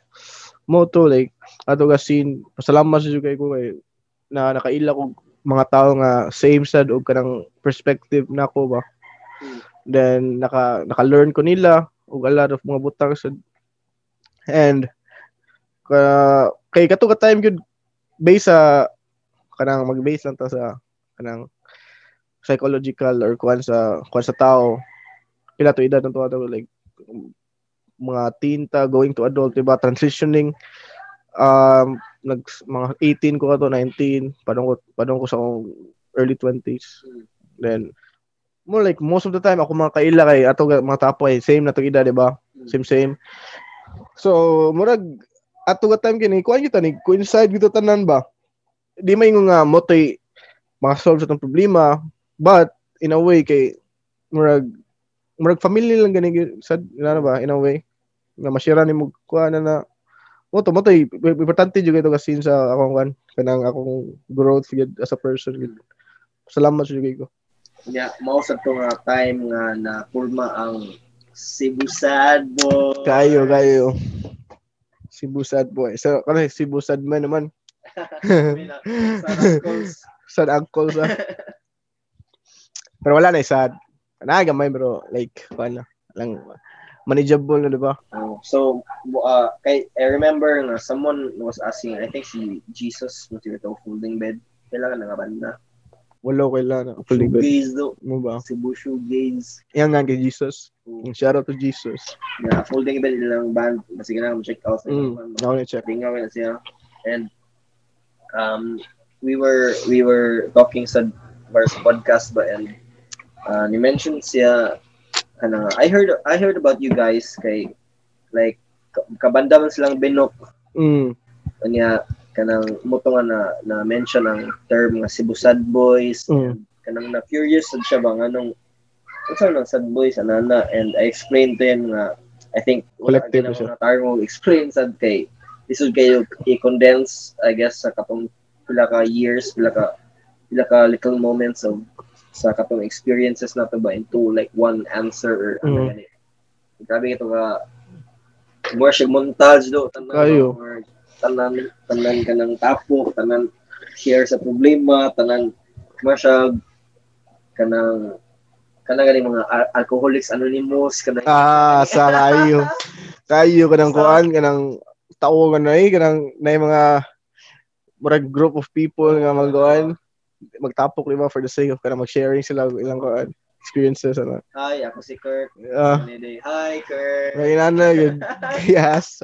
mo to like ato ka scene pasalamat sa kay ko kay na nakaila ko mga tao nga same sad og kanang perspective nako ba Mm. then naka naka-learn ko nila og a lot of mga butang sad and ka kay kato ka time gyud based sa kanang mag-base lang ta sa kanang psychological or kuan sa kuan sa tao pila to edad to ato like mga teen ta going to adult diba? Transitioning um nag mga 18 ko ato 19 padong ko padong ko sa early 20s Mm. then more like most of the time ako mga kaila kay ato ga- mga tapoy same na to ida diba? Same same. So murag ato ga time kini kuan kita ni coincide gito tanan ba? Di may nga motoy mga solve sa problema but in a way kay murag murag family lang gani sad ina ba in a way na masira ni mo kuan na na mo to mo to importante jud ito kasi sa akong kan kanang akong growth gyud as a person gyud salamat jud ko Nya mao sa to nga time nga na purma ang Cebu Sad Boy. Kayo, kayo. Cebu Sad boy. So, ano Cebu Sad man naman. sad uncle sa. pero wala na sad. Nagamay pero like, wala. Lang, manageable na, di ba? Oh, so, uh, kay, I remember nga someone was asking, I think si Jesus mo sila to folding bed. Kailangan nga banda. Wala kailangan. Fully good. Shoegaze do. Mo ba? Cebu Shoegaze. Yan nga kay Jesus. Oh, Shout out to Jesus. Yeah, folding bed ilang band. Kasi ka na check out. Mm. Ako na check. Tingaw na siya. And um, we were we were talking sa podcast ba and uh, ni mention siya kana I heard I heard about you guys kay like ka- kabanda man silang binok Mm. kanya kanang muto nga na, na mention ang term nga Cebu Sad Boys Mm. kanang na curious sad siya ba nga nung unsa nang sad boys anana and I explained to him nga I think Collective siya. na tar mo explain sad kay this would kayo i-condense I guess sa katong pila ka years pila ka pila ka little moments of sa katong experiences na to ba into like one answer or ano Mm. gani grabe ito ka more siya montage do tanan Kayo. or tanan tanan ka ng tapok tanan share sa problema tanan more siya kanang kanang gani mga Al- alcoholics anonymous kanang Ah, sa kayo. Kayo kanang kuan kanang tao ka na eh, kanang na mga murag group of people nga magkuan magtapok di ba for the sake of kanang mag-sharing sila ilang kuan experiences ano. hi ako si Kurt Ah, Holiday. hi Kurt may nana yun. Yes.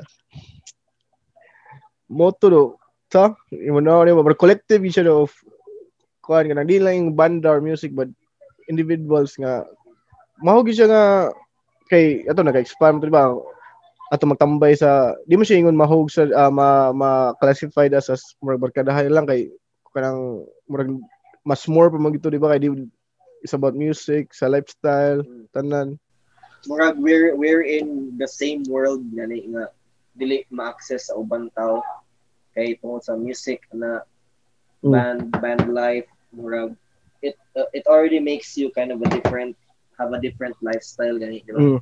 Moto do. Ta, imo na ni but collective do of kuan kanang di lang yung banda or music but individuals nga yun siya nga kay ato nag-expand di ba ato magtambay sa di mo siya ingon mahog sa ah, ma, ma classified as as murag barkadahay lang kay kanang murag mas more pa magito di ba kay di it's about music sa lifestyle tanan murag we're we're in the same world gani nga dili ma-access sa ubang tao kay tungod sa music na Mm. band band life murag it uh, it already makes you kind of a different have a different lifestyle gani di ba Mm.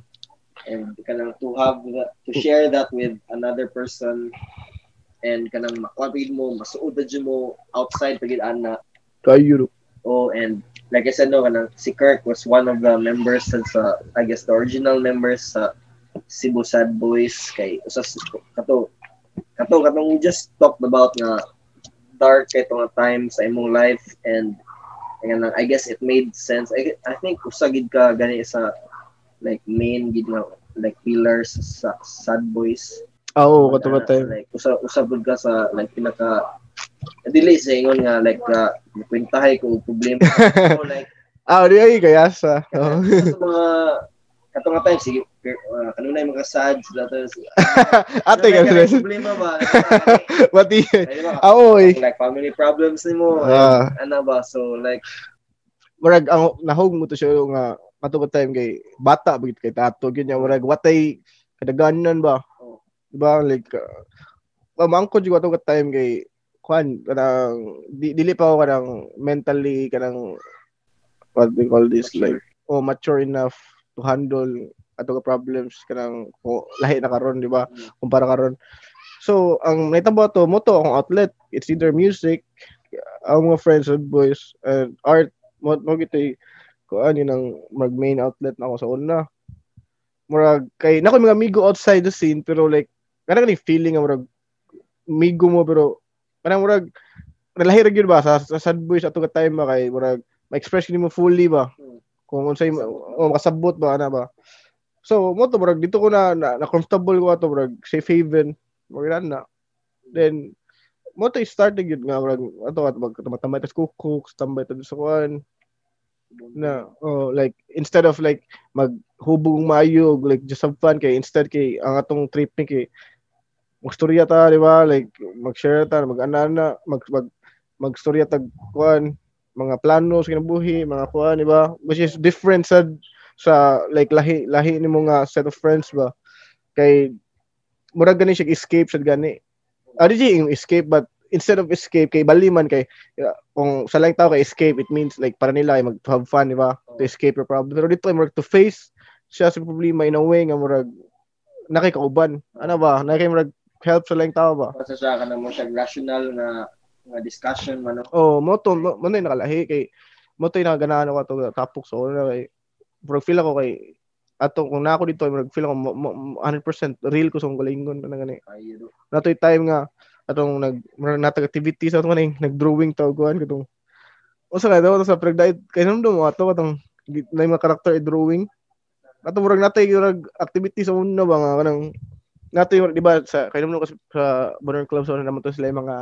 and kanang to have that, to share that with another person and kanang makapid mo masuod mo outside pagid ana kayo. Oh, and like I said, no, kanang si Kirk was one of the members sa, I guess, the original members sa Cebu Sad Boys. Kay, usas, kato, kato, katong we just talked about nga dark kay nga time sa imong life and and I guess it made sense. I, I think usagid ka gani sa like main gid nga like pillars sa Sad Boys. Ah, oo, kato Uh, time. like usa usabod ka sa like pinaka dili sa ingon nga like uh, kwentahay ko problema so, like Ah, di ay kaya sa. Oh. sa mga kato nga time sige uh, kanunay mga sad sila to Ate ka sa. problema ba Pati. Ba? Ah, like family problems nimo Ah. ano ba so like Murag ang nahog mo to siya nga matugod time kay bata bigit kay tato ganyan murag watay kadaganan ba. Di ba like uh, mangko jud ato time kay kwan kanang di, dili pa ako kanang mentally kanang what we call this like oh mature enough to handle ato ka problems kanang oh, lahi na karon di ba kumpara karon. So ang naitabo to mo to akong outlet it's either music ang mga friends and boys and art mo mo gito ko ano nang mag main outlet na ako sa una. Murag kay nako mga amigo outside the scene pero like kanang ni feeling nga murag migo mo pero kanang murag nalahi ra gyud ba? Sa, sa sad boys ato time ba? Kay murag ma-express ni mo fully ba? Kung unsay o makasabot ba ana ba? So mo to murag dito ko na na, na comfortable ko ato murag safe haven. Murag na. Then mo to start gyud nga murag ato at mag tumatambay tas cook tambay ta sa kuan na oh like instead of like maghubog maayo like just have fun kay instead kay ang atong trip ni kay magstorya ta di ba? Like mag-share ta mag-anana mag mag magstorya tag kuan mga plano sa kinabuhi mga kuan di ba? Which is different sa sa like lahi lahi ni mga set of friends ba? Kay murag gani siya escape sa gani. Ah di yung escape but instead of escape kay bali man kay kung sa lang tao kay escape it means like para nila ay mag to have fun di ba? To escape your problem. Pero dito ay murag to face siya sa problema in a way nga murag nakay kauban ano ba? Nakay murag help sa lang tao ba? Basta siya ka na mo siya rational na nga discussion man oh mo to mo na nakalahi kay mo to yung naganahan ako to tapok sa una kay murag feel ako kay ato kung na ako dito murag feel ako mo- mo- 100% real ko sa akong galingon na gani. Natoy time nga atong nag murag natag activity sa atong maning nag-drawing tawag kuan katong usa ka daw sa pregdait kay nandun mo ato katong gi- na mga character drawing. Ato murag natay murag activity sa una ba nga kanang nato yung di ba sa kay nandun kasi sa Modern Club so naman to sila yung mga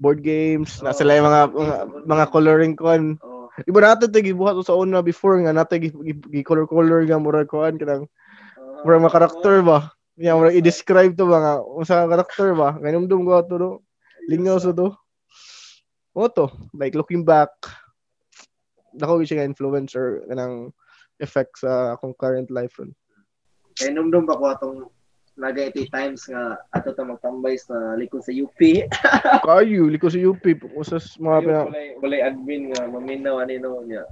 board games na sila yung mga mga, mga coloring kuan Oh, di ba nato tay gibuhat sa una before nga natay gi color color nga murag kuan kanang oh, Murag mga karakter ba? Yeah, murag i-describe to ba nga ka karakter ba? Ganun ko ato do. Lingaw sa to. O to, like looking back, gyud siya influencer kanang effect sa akong current life ron. Kaya numdum ba ko atong naga iti times nga ato ta magtambay sa likod sa UP. Kayo, liko sa UP, usas mga pina, Walay admin nga maminaw ani no niya.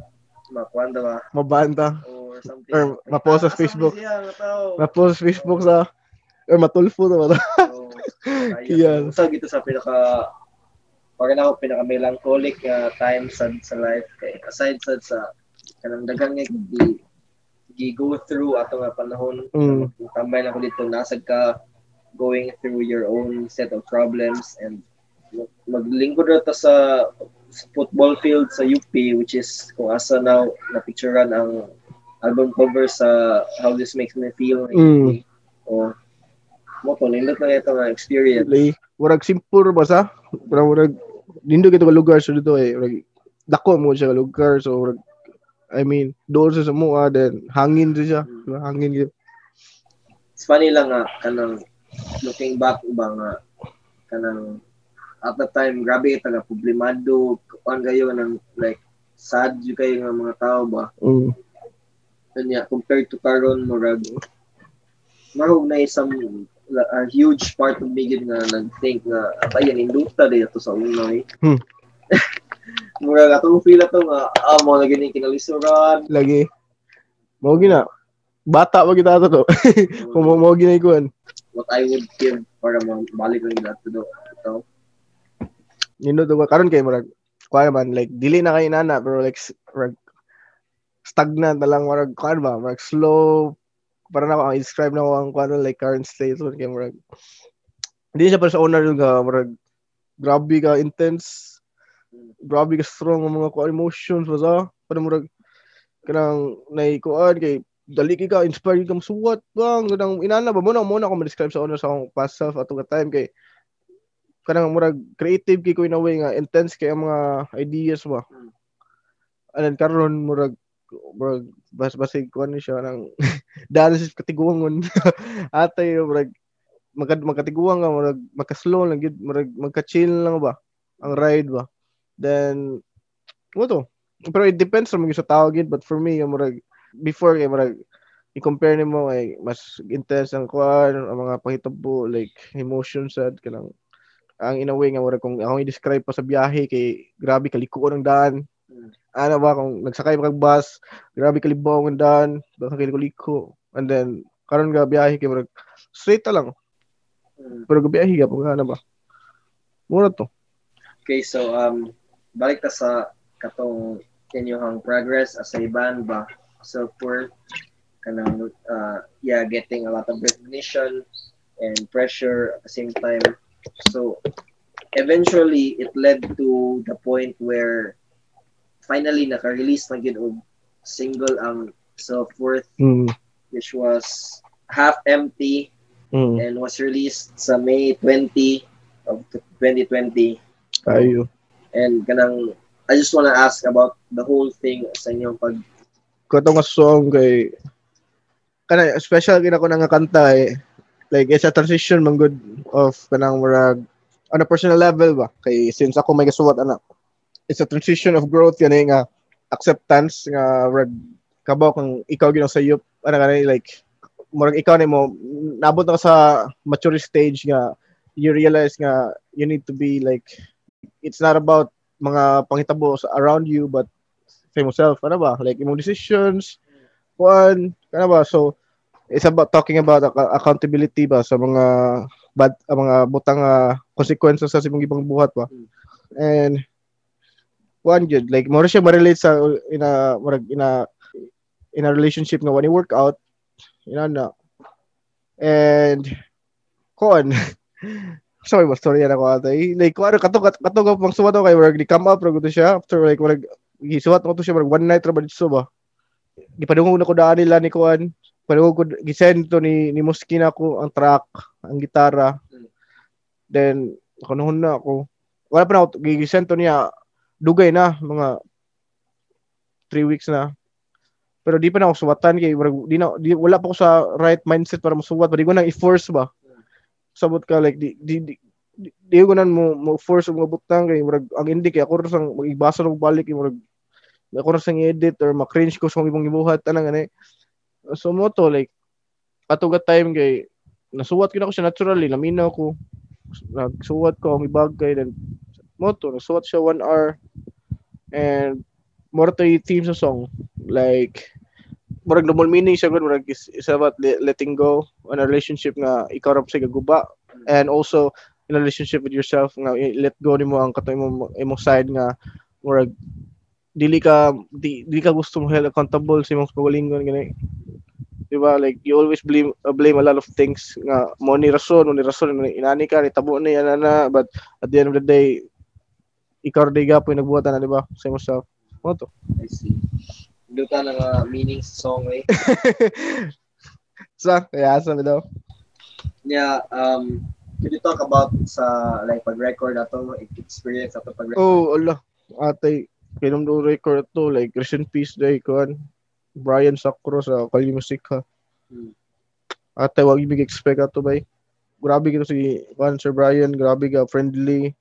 Makuan ba mabanta, or something. or mapost sa Ah, Facebook, mapost sa Facebook sa, or matulfo na ba to? So, Yan. ayun. Sa gito sa pinaka Pag na ako pinaka melancholic nga time sa sa life kay aside sa sa kanang daghang nga gi go through ato nga panahon Mm. tambay na ko dito nasag ka going through your own set of problems and maglingkod ra ta sa sa football field sa UP which is kung asa na picturean ang album cover sa How This Makes Me Feel Mm. o mo to nindot na ito nga experience Lay, murag simpur ba sa? Murag dindo kito ka lugar so dito eh. Murag dako mo siya ka lugar so murag I mean, doon sa samua then hangin sa siya. Diba? Hangin yun. it's funny lang nga kanang looking back ba nga kanang at the time grabe ita nga problemado kuan kayo ng like sad yung kayo nga mga tao ba Mm. kanya compared to karon murag marog na isang a huge part of me nga nag-think nga atayan induta di ato sa unay Hmm. murag atong feel ato nga ah mo na gini kinalisuran Lagi. Mao gina. Bata pa kita to. Kung mo mo gina ikuan. what I would give para mabalik lang nila to do ito Nindo to karon kay murag kuan man like dili na kay nana pero like murag stagnant na lang murag kuan ba murag slow para na ako ang describe na ko ang kuan like current state so kay murag hindi siya pa sa owner yung nga murag grabe ka intense grabe ka strong ang mga kuan emotions ba sa para murag kanang naikuan kay dali kay ka inspired ka suwat bang kanang inana ba mo na mo na ako ma-describe sa owner sa akong past self ato ka time kay kanang murag creative kay ko in a way nga intense kay ang mga ideas ba. Then karon murag murag bas basig ko ni siya nang daan sa katiguangon atay murag magka magkatiguang nga murag magka-slow lang gid murag magka-chill lang ba ang ride ba then mo to? Pero it depends sa mga sa tao gid. But for me yung murag before kay murag i-compare nimo ay mas intense ang kuan ang mga pahitabo like emotions sad kanang ang in a way nga murag kung ako i-describe pa sa biyahe kay grabe kaliko ng daan. Mm. ano ba kung nagsakay ka kag bus grabe kalibaw ang daan baka kaliko and then karon ga biyahe kay murag straight ta lang. Mm. pero ga biyahe ga ano ba? Mura to. Okay, so um balik ta sa katong inyong progress as a band ba self-worth kanang uh, yeah getting a lot of recognition and pressure at the same time so eventually it led to the point where finally naka-release na gid og single ang self-worth mm. which was half empty Mm. and was released sa May 20 of 2020 ayo And kanang, I just wanna ask about the whole thing sa inyong pag, kato nga song kay kana special gina ko nga kanta eh. Like it's a transition man good of kanang murag on a personal level ba? Kay since ako may gasuwat ana it's a transition of growth yan eh, nga acceptance nga murag kabaw kung ikaw ginang sayop ana kanay like murag ikaw ni mo nabot na ka sa mature stage nga you realize nga you need to be like it's not about mga panghitabo around you but sa yourself ano ba? Like imong decisions one ano ba? So it's about talking about ac- accountability ba sa mga bad uh, mga butang uh, consequences sa imong ibang buhat ba? And one good like more siya ma-relate sa in a murag in a in a relationship nga when you work out you know na and kon sorry ba story na ko atay like kuan kato kato ko pang suwat kay murag di come up ra gud siya. After like murag gisuwat mo to siya murag one night ra ba dito ba? Gipadungog na ko daan nila ni kuan. Padungog ko gisend to ni ni Muski na ko ang track ang gitara. Then kunuhon na ako. Wala pa na ako gigisend to niya. Dugay na mga 3 weeks na. Pero di pa na ako suwatan kay di na di, wala pa ako sa right mindset para musuwat pa di ko nang i-force ba sabot ka like di di, di di, ko nan mo, mo force mo butang kay murag ang hindi kay ako sang magibasa og balik kay murag ako ra sang edit or ma-cringe ko sa imong gibuhat anang gani. So mo to like atuga time kay nasuwat ko na ko siya naturally naminaw ko nagsuwat ko ang ibagay then mo to nasuwat siya one hour and more to theme sa song like murag normal meaning siya gud murag is, is about le- letting go on a relationship nga ikaw ra sa gaguba. And also in a relationship with yourself nga let go nimo ang kato imong imong side nga murag dili ka di, di ka gusto mo held accountable sa imong pagalingon gani di ba like you always blame uh, blame a lot of things nga mo ni rason mo ni rason ni inani ka ni tabo ni ana na but at the end of the day ikaw ra di gapoy nagbuhatan na di ba sa imong self mo to. I see. Duta na nga meaning sa song eh. sa kaya sa daw Yeah, um, could you talk about sa like pag-record na to, experience ato pag-record? Oh, ala. Atay, kinom do record to like rest in peace day kon. Brian Sacro sa Kali Musika. Hmm. Atay wag ibig expect ato bay. Grabe kito si Juan Sir Brian, grabe ka friendly.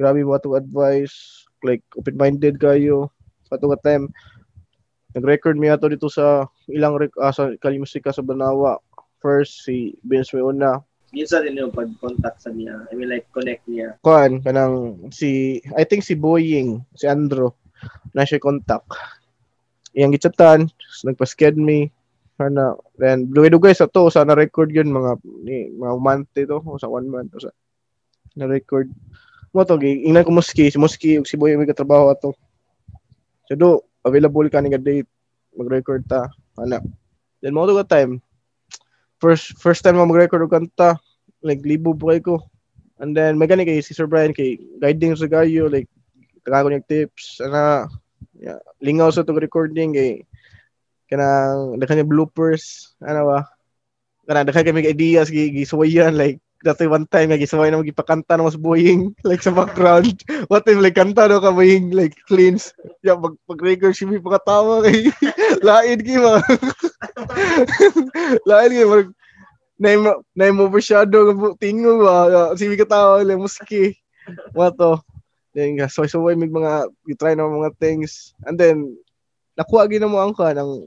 Grabe mo ato advice, like open-minded kayo. Sa ka time nag-record mi ato dito sa ilang rec- ah, sa Kali Musika sa Banawa. First si Vince Meona, Minsan din yung pag-contact sa niya. I mean like connect niya. kuan kanang si I think si Boying, si Andro na siya contact. Iyang gichatan, nagpa-sked me ana then dugay-dugay sa to sa na record yun mga ni, mga month ito o sa one month o sa na record mo to gi ingnan ko muski si muski ug si Boy may katrabaho ato so do available ka ni nga date mag-record ta ana then mo ka time first first time mo mag-record og kanta like libo buhay ko. And then may gani kay si Sir Brian kay guiding sa gayo like tagago niya tips ana yeah, lingaw sa tong recording kay kanang daghan niya bloopers ano ba kanang daghan kami ideas gi gisuwayan like dati one time nga gisuway na magipakanta na mas buhing like sa background what if like kanta no ka buhing like cleans ya pag pag record si mi pakatawa kay lain gi mga lain gi mag Naim naim overshadow ng tingo ba si mi katawa lang muski Wato. Then, so, so, may mga, you try na mga things. And then, nakuha gina mo ang ka ng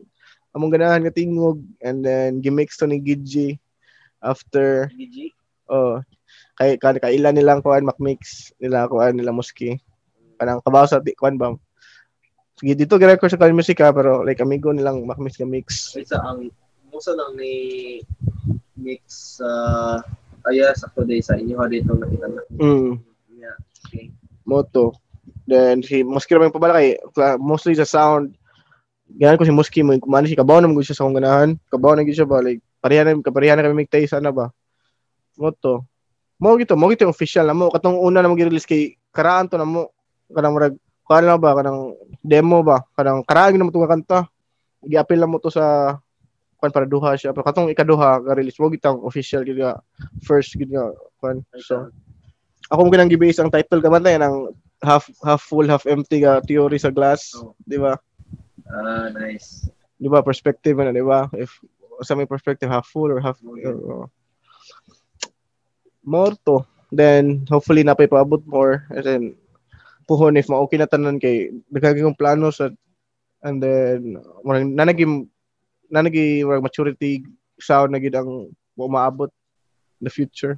among ganahan nga tingog and then gimix to ni Gidji after BG? Oh kay kan kailan nilang kuan makmix nila kuan nila muski kanang kabaw sa di kuan ba sige dito gi-record sa kan musika pero like amigo nilang makmix nga mix Wait sa ang musa lang ni mix sa uh, aya sakto day sa inyo dito nakita na. mm Yeah. Okay. moto then si muski ra may pabala kay kla- mostly sa sound Ganyan ko si Muski mo, kumano si Kabaw naman siya sa akong ganahan. Kabaw na siya ba, like, pareha na, kapareha na kami magtay sana ba. Mo to. Mo gito, mo gito official na mo. Katong una na mag-release kay karaan to na mo. Kanang marag, kuhaan lang ba, kanang demo ba, kanang karaan na mo itong kanta. Gi-appeal lang mo to sa kuan para duha siya. Pero katong ikaduha, ka-release, mo gitang official, gid nga, first, gid nga, kuan. So, ako mo ganang gibase ang title ka man ng half half full half empty ka theory sa glass, Oh. di ba? Ah, nice. di ba perspective na di ba if sa may perspective half full or half uh, more to then hopefully na paabot more and then puhon if ma-okay na tanan kay nagkaging kong plano sa and then marang nanagim nanagi marang maturity sound na gid ang maabot in the future.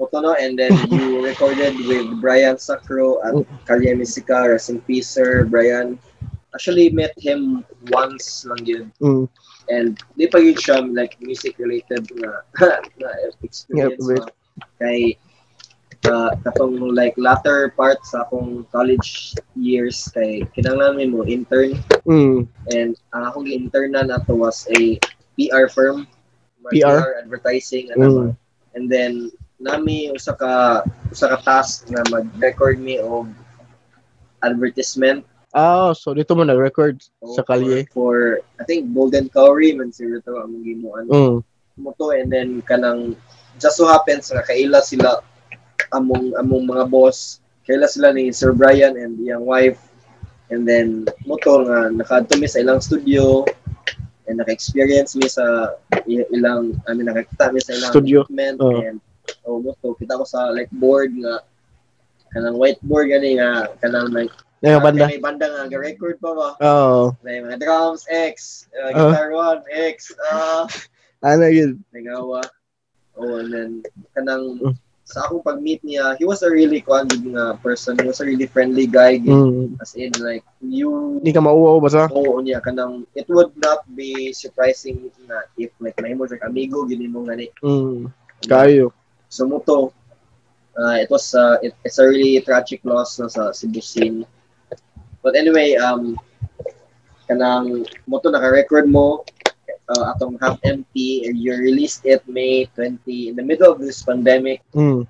Moto no? And then you recorded with Brian Sacro at Kalye Musica rest in peace sir Brian. Actually met him once lang yun. Mm. and di pa yun siya like music related na, na experience Yeah? Kay uh, katong like latter part sa akong college years kay kinanglan mo intern Mm. and ang akong internan ato was a PR firm PR? advertising ano Mm. and then nami usa ka usa ka task na mag-record me og advertisement Ah, so dito mo na-record o sa kalye. for, for I think Golden Cowrie man siguro to ang gimuan Mm. mo to and then kanang just so happens nga kaila sila among among mga boss kaila sila ni Sir Brian and iyang wife and then mo to nga nakaadto mi sa ilang studio and naka-experience mi sa ilang I mean nakakita mi sa ilang Studio. equipment Oh. and oh mo to kita ko sa like board nga kanang whiteboard gani nga kanang like Yung banda. may banda nga ga-record pa ba Oo. may mga drums X uh, Oh. guitar 1 X ah Ano yun? nagawa. Oh, and then kanang Mm. sa akong pag-meet niya, he was a really kuan nga person. He was a really friendly guy. Mm. As in like you Hindi ka mauwaw basta? Oo niya kanang it would not be surprising na if like mahimo sa amigo gini mo gani. Mm. Kayo. So mo to uh, it was uh, it, it's a really tragic loss na sa Cebu scene. But anyway, um kanang mo to naka-record mo uh, atong half empty and you released it May 20 in the middle of this pandemic Mm.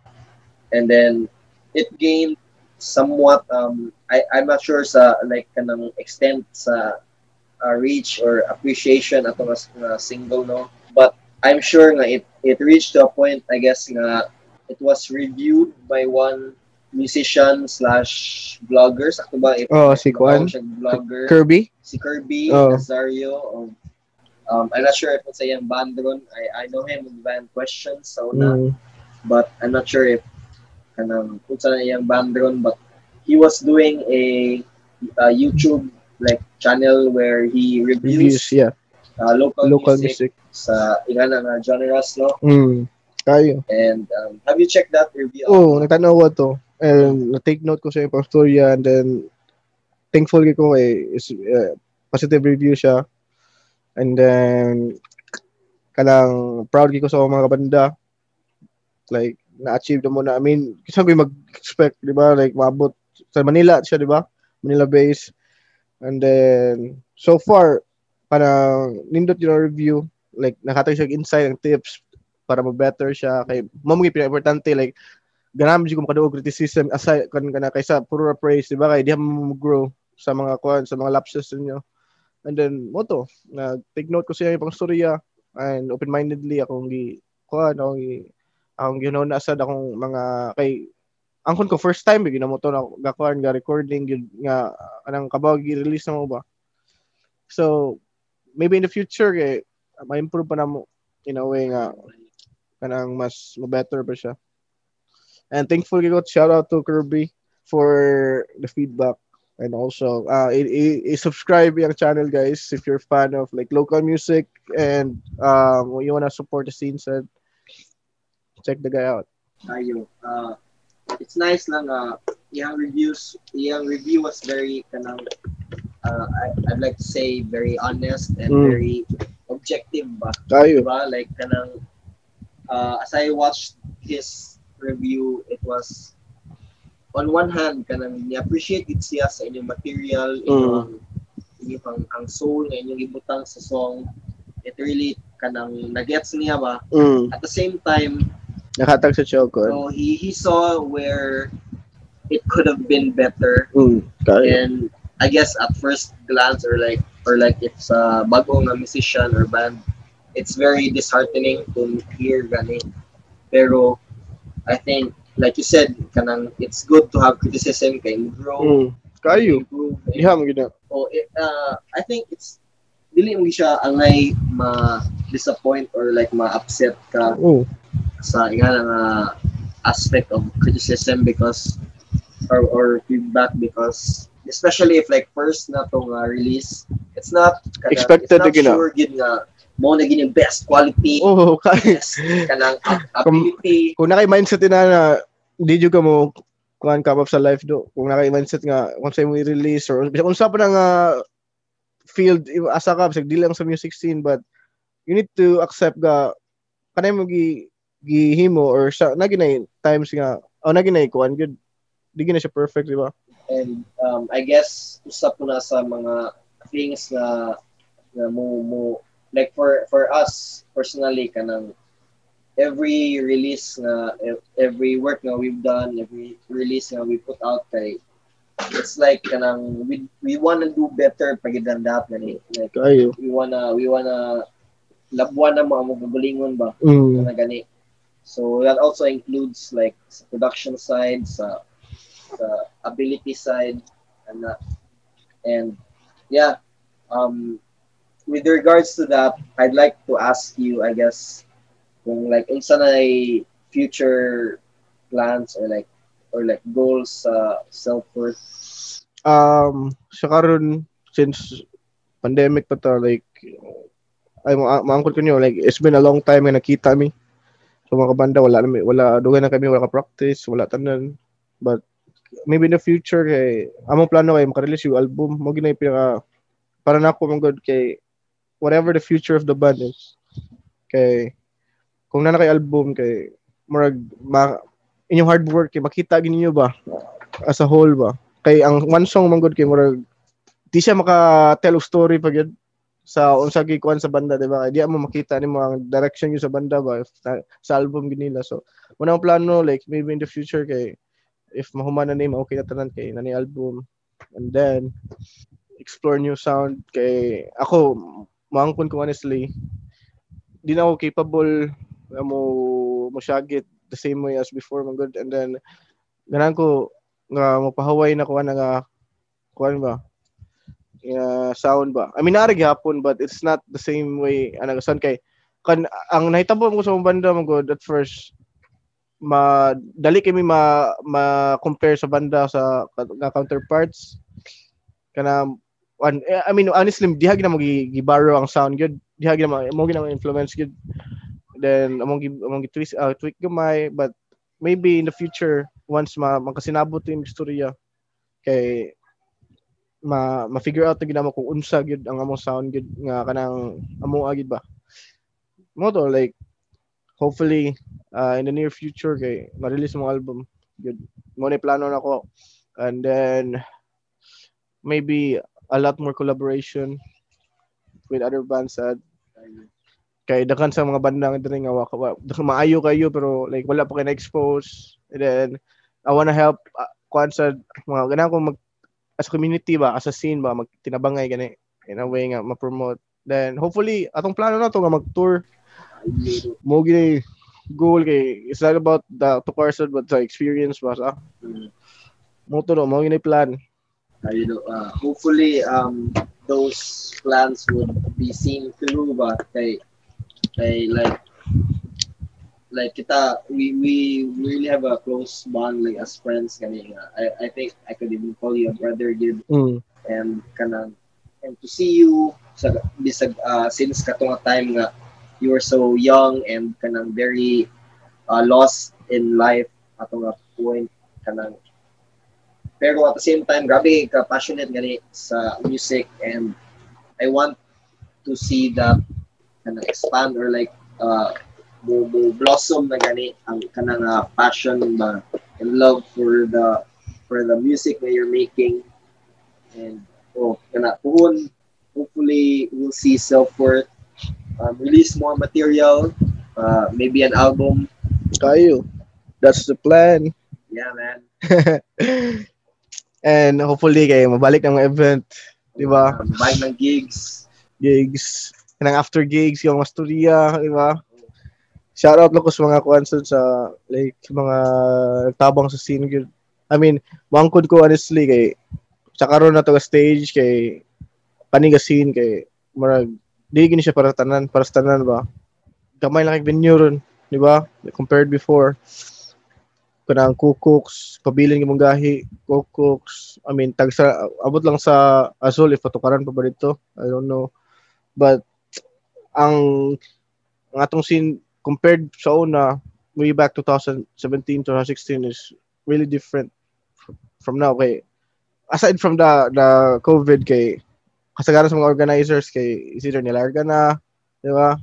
and then it gained somewhat um I I'm not sure sa like kanang extent sa uh, reach or appreciation atong nga single no but I'm sure nga it it reached to a point I guess nga it was reviewed by one musician slash vlogger sa ba if Oh, si Kwan? siya vlogger Kirby? si Kirby Oh. Nazario of um, I'm not sure if it's a band ron I I know him with band questions so na Mm. but I'm not sure if kanang kung saan yung band ron but he was doing a, a YouTube like channel where he Reviews, reviews yeah. uh, local, Local music, music. sa ingana nga genres no Mm. Kayo. and um, have you checked that review Oo, oh, nagtanaw ko to. And na-take note ko sa storya and then thankful ko kay is uh, positive review siya. And then kanang proud ko sa mga kabanda. Like na-achieve na mo na. I mean, kasi ko mag-expect, di ba? Like maabot sa Manila siya, di ba? Manila base. And then so far parang nindot yung review like nakatay siya insight and tips para mo-better siya kay mo mo importante like ganam jud ko makaduog criticism aside kan kana kaysa puro praise di ba kay di mo grow sa mga kuan sa mga lapses ninyo and then mo to na take note ko siya yung pang storya and open mindedly akong gi kuan akong gi akong ginaw na sad akong mga kay angkon ko first time bigyan mo to na gakuan ga recording gyud nga anang kabaw gi-release na mo ba? So maybe in the future kay ma-improve pa na mo in a way nga kanang mas ma-better pa siya. And thankful ko shout out to Kirby for the feedback and also uh subscribe yung channel guys if you're a fan of like local music and um you wanna support the scene said check the guy out. tayo uh, it's nice lang uh, iyang reviews iyang review was very kanang uh, I, I'd like to say very honest and Mm. very objective ba Kayo. diba? Like, kanang, uh, as I watched his review, it was, on one hand, kanang, ni-appreciate it siya sa inyong material, inyong, inyong ang, ang soul, na inyong ibutang sa song. It really, kanang, nagets niya ba? Mm. At the same time, Nakatag sa show ko. so he, he saw where it could have been better. Mm. And I guess at first glance or like or like if sa bago nga musician or band, it's very disheartening to hear gani. Pero I think like you said, kanang it's good to have criticism kay grow, Mm. Kayo. improve. and- Iha mo gina. Oh, it, uh, I think it's dili mo siya angay ma-disappoint or like ma-upset ka Oh. sa nga nga aspect of criticism because or or feedback because especially if like first na tong uh, release it's not kanang- Expected it's not na gina. sure gid nga mo na gini best quality, Oh, kay kanang ab- ability. kung nakay mindset na na di jud ka mo kuan ka sa life do. Kung nakay mindset nga kung sa mo i-release or kung sa pa na nga field asa ka bisag dili lang sa music scene but you need to accept ga kanay mo gi gihimo or sa naginay times nga oh naginay kuan good di gina siya perfect di ba And um, I guess usa po na sa mga things na na mo mo like for for us personally kanang every release na ev- every work na we've done every release na we put out kay it's like kanang we we want to do better pag that gani like kayo we wanna we wanna labuan na mga magalingon ba mm. na gani. So that also includes like sa production side, sa sa ability side, and uh, and yeah. Um, with regards to that, I'd like to ask you, I guess, kung like unsa na future plans or like or like goals sa self worth. um sa karon since pandemic pa to like ay ma maangkot ko niyo like it's been a long time nga nakita mi so mga kabanda wala na wala dugay na kami wala ka practice wala tanan. But maybe in the future kay among plano kay makarelease yung album. Mo ginay pinaka para na ako mong good kay whatever the future of the band is. Kay kung na kay album kay murag ma, inyong hard work kay makita gini niyo ba? As a whole ba? Kay ang one song man good kay murag di siya maka tell of story pa gyud sa unsa gi kuan sa banda di ba? Kay di mo makita nimo ang direction yun sa banda ba sa, sa album ginila so una ang plano like maybe in the future kay if mahuman na name okay na tanan kay nani album. And then explore new sound kay ako maangkon ko honestly di na ako capable na mo mo shagit the same way as before man good and then ganan ko nga mapahaway na kuan nga kuan ba? Nga sound ba? I mean naari gihapon but it's not the same way ana son kay kan ang nahitabo ko sa banda mo good at first ma dali kami ma ma compare sa banda sa nga counterparts. Kana an, I mean honestly diha gina mo gi- gibaro ang sound good diha gina mo mo gina influence good then among among twist uh, tweak gamay but maybe in the future once ma makasinabot yung istorya kay ma ma-figure out na gid mo kung unsa gyud ang among sound gyud nga kanang amo agid ba. Mo to like hopefully uh, in the near future kay ma-release mo album good mo na plano na ko. And then maybe a lot more collaboration with other bands sad kay dakan sa mga banda nga diri nga wa, wa maayo kayo pero like wala pa kay na-expose. And then I wanna help uh, kuan sa mga ganang ko mag as a community ba as a scene ba magtinabangay gani in a way nga ma-promote. Then hopefully atong plano na to nga mag-tour. Mo gini goal kay it's not about the to person but the experience ba sa? Mo to mo gini plan. You know, uh, hopefully um, those plans would be seen through ba kay kay like like kita we we really have a close bond like as friends nga. I I think I could even call you a brother gid mm. and kanang and to see you sa bisag uh, since katong time nga you were so young and kanang very uh, lost in life atong nga point kanang pero at the same time grabe ka passionate gani sa music and I want to see that kanang expand or like uh, mo, mo blossom na gani ang kanang uh, passion ba and love for the for the music that you're making. And oh kana puhon hopefully we'll see self-worth um, release more material uh, maybe an album. Kayo. That's the plan. Yeah man. And hopefully kay mabalik mga event di ba? Um, buy ng gigs. Gigs kanang after gigs yung mga storya di ba? Shout out lang ko sa mga kuanson sa like mga nagtabang sa scene gyud I mean mangkod ko honestly kay sa karon na to stage kay scene kay marag di gini siya para tanan para sa tanan ba? Gamay lang kay venue ron di ba? Compared before. Kanang kukuks pabilin mong gahi kukuks I mean tag sa abot lang sa Azul if patukaran pa ba dito? I don't know. But ang ang atong scene compared sa una way back 2017 2016 is really different from now. Kay aside from the the COVID kay kasagaran sa mga organizers kay is either nilarga na di ba?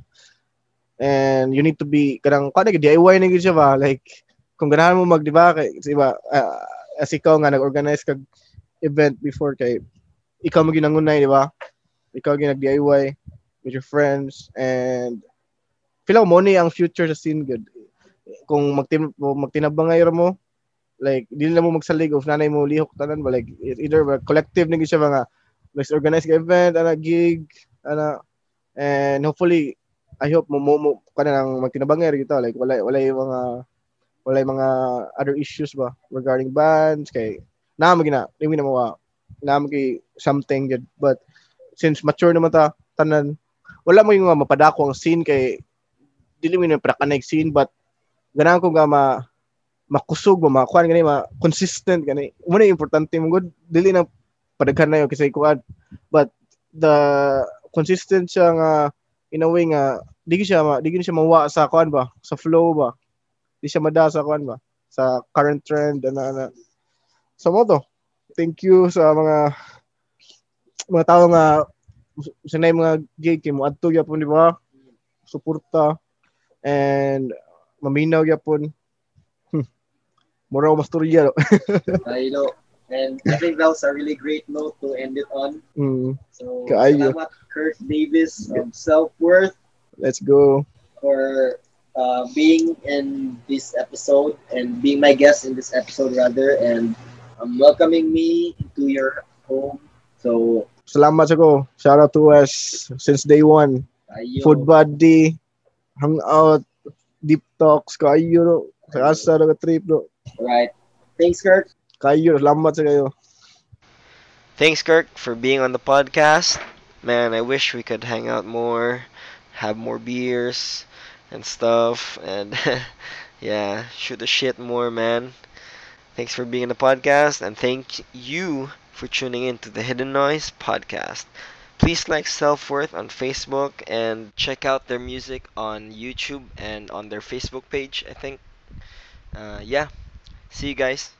And you need to be kanang kada DIY na gyud siya ba? Like kung ganahan mo mag di ba? Kay di ba ah, as ikaw nga nag-organize kag event before kay ikaw mo ginangunay di ba? Ikaw ginag DIY with your friends and feel mo ni ang future sa scene good. Kung magtim magtinabangay ra mo like dili na mo magsalig of nanay mo lihok tanan ba like either ba, collective na siya mga let's organize ka event ana gig ana and hopefully I hope mo mo, mo kana nang magtinabangay ra kita like wala wala yung mga wala yung mga other issues ba regarding bands kay na mo gina na mawa na mo something good. But since mature naman ta tanan wala mo yung mapadako ang scene kay dili mo na prakanay scene but ganahan ko nga ma makusog ba makuan gani ma consistent gani mo na importante mo good dili na padaghan na kasi kuan but the consistent siya nga in a way nga di siya ma, di siya mawa sa kuan ba sa flow ba. Di siya mada sa kuan ba sa current trend ana ana sa mo to. Thank you sa mga mga tao nga mga kay mo adto gyapon di ba suporta and maminaw gyapon hmm. mura masturya no? Uh, and I think that was a really great note to end it on. mm, So, Kaayo. salamat Kurt Davis of Self-Worth let's go for uh, being in this episode and being my guest in this episode rather and um, welcoming me into your home. So, salamat sa ko shout out to us since day one kayo. food buddy hangout deep talks kayo no sa asa na trip no Right. Thanks, Kurt. kayo salamat sa kayo Thanks, Kirk, for being on the podcast. Man, I wish we could hang out more, have more beers and stuff, and yeah, shoot the shit more, man. Thanks for being on the podcast, and thank you for tuning in to the Hidden Noise podcast. Please like Self Worth on Facebook and check out their music on YouTube and on their Facebook page, I think. Uh, yeah, see you guys.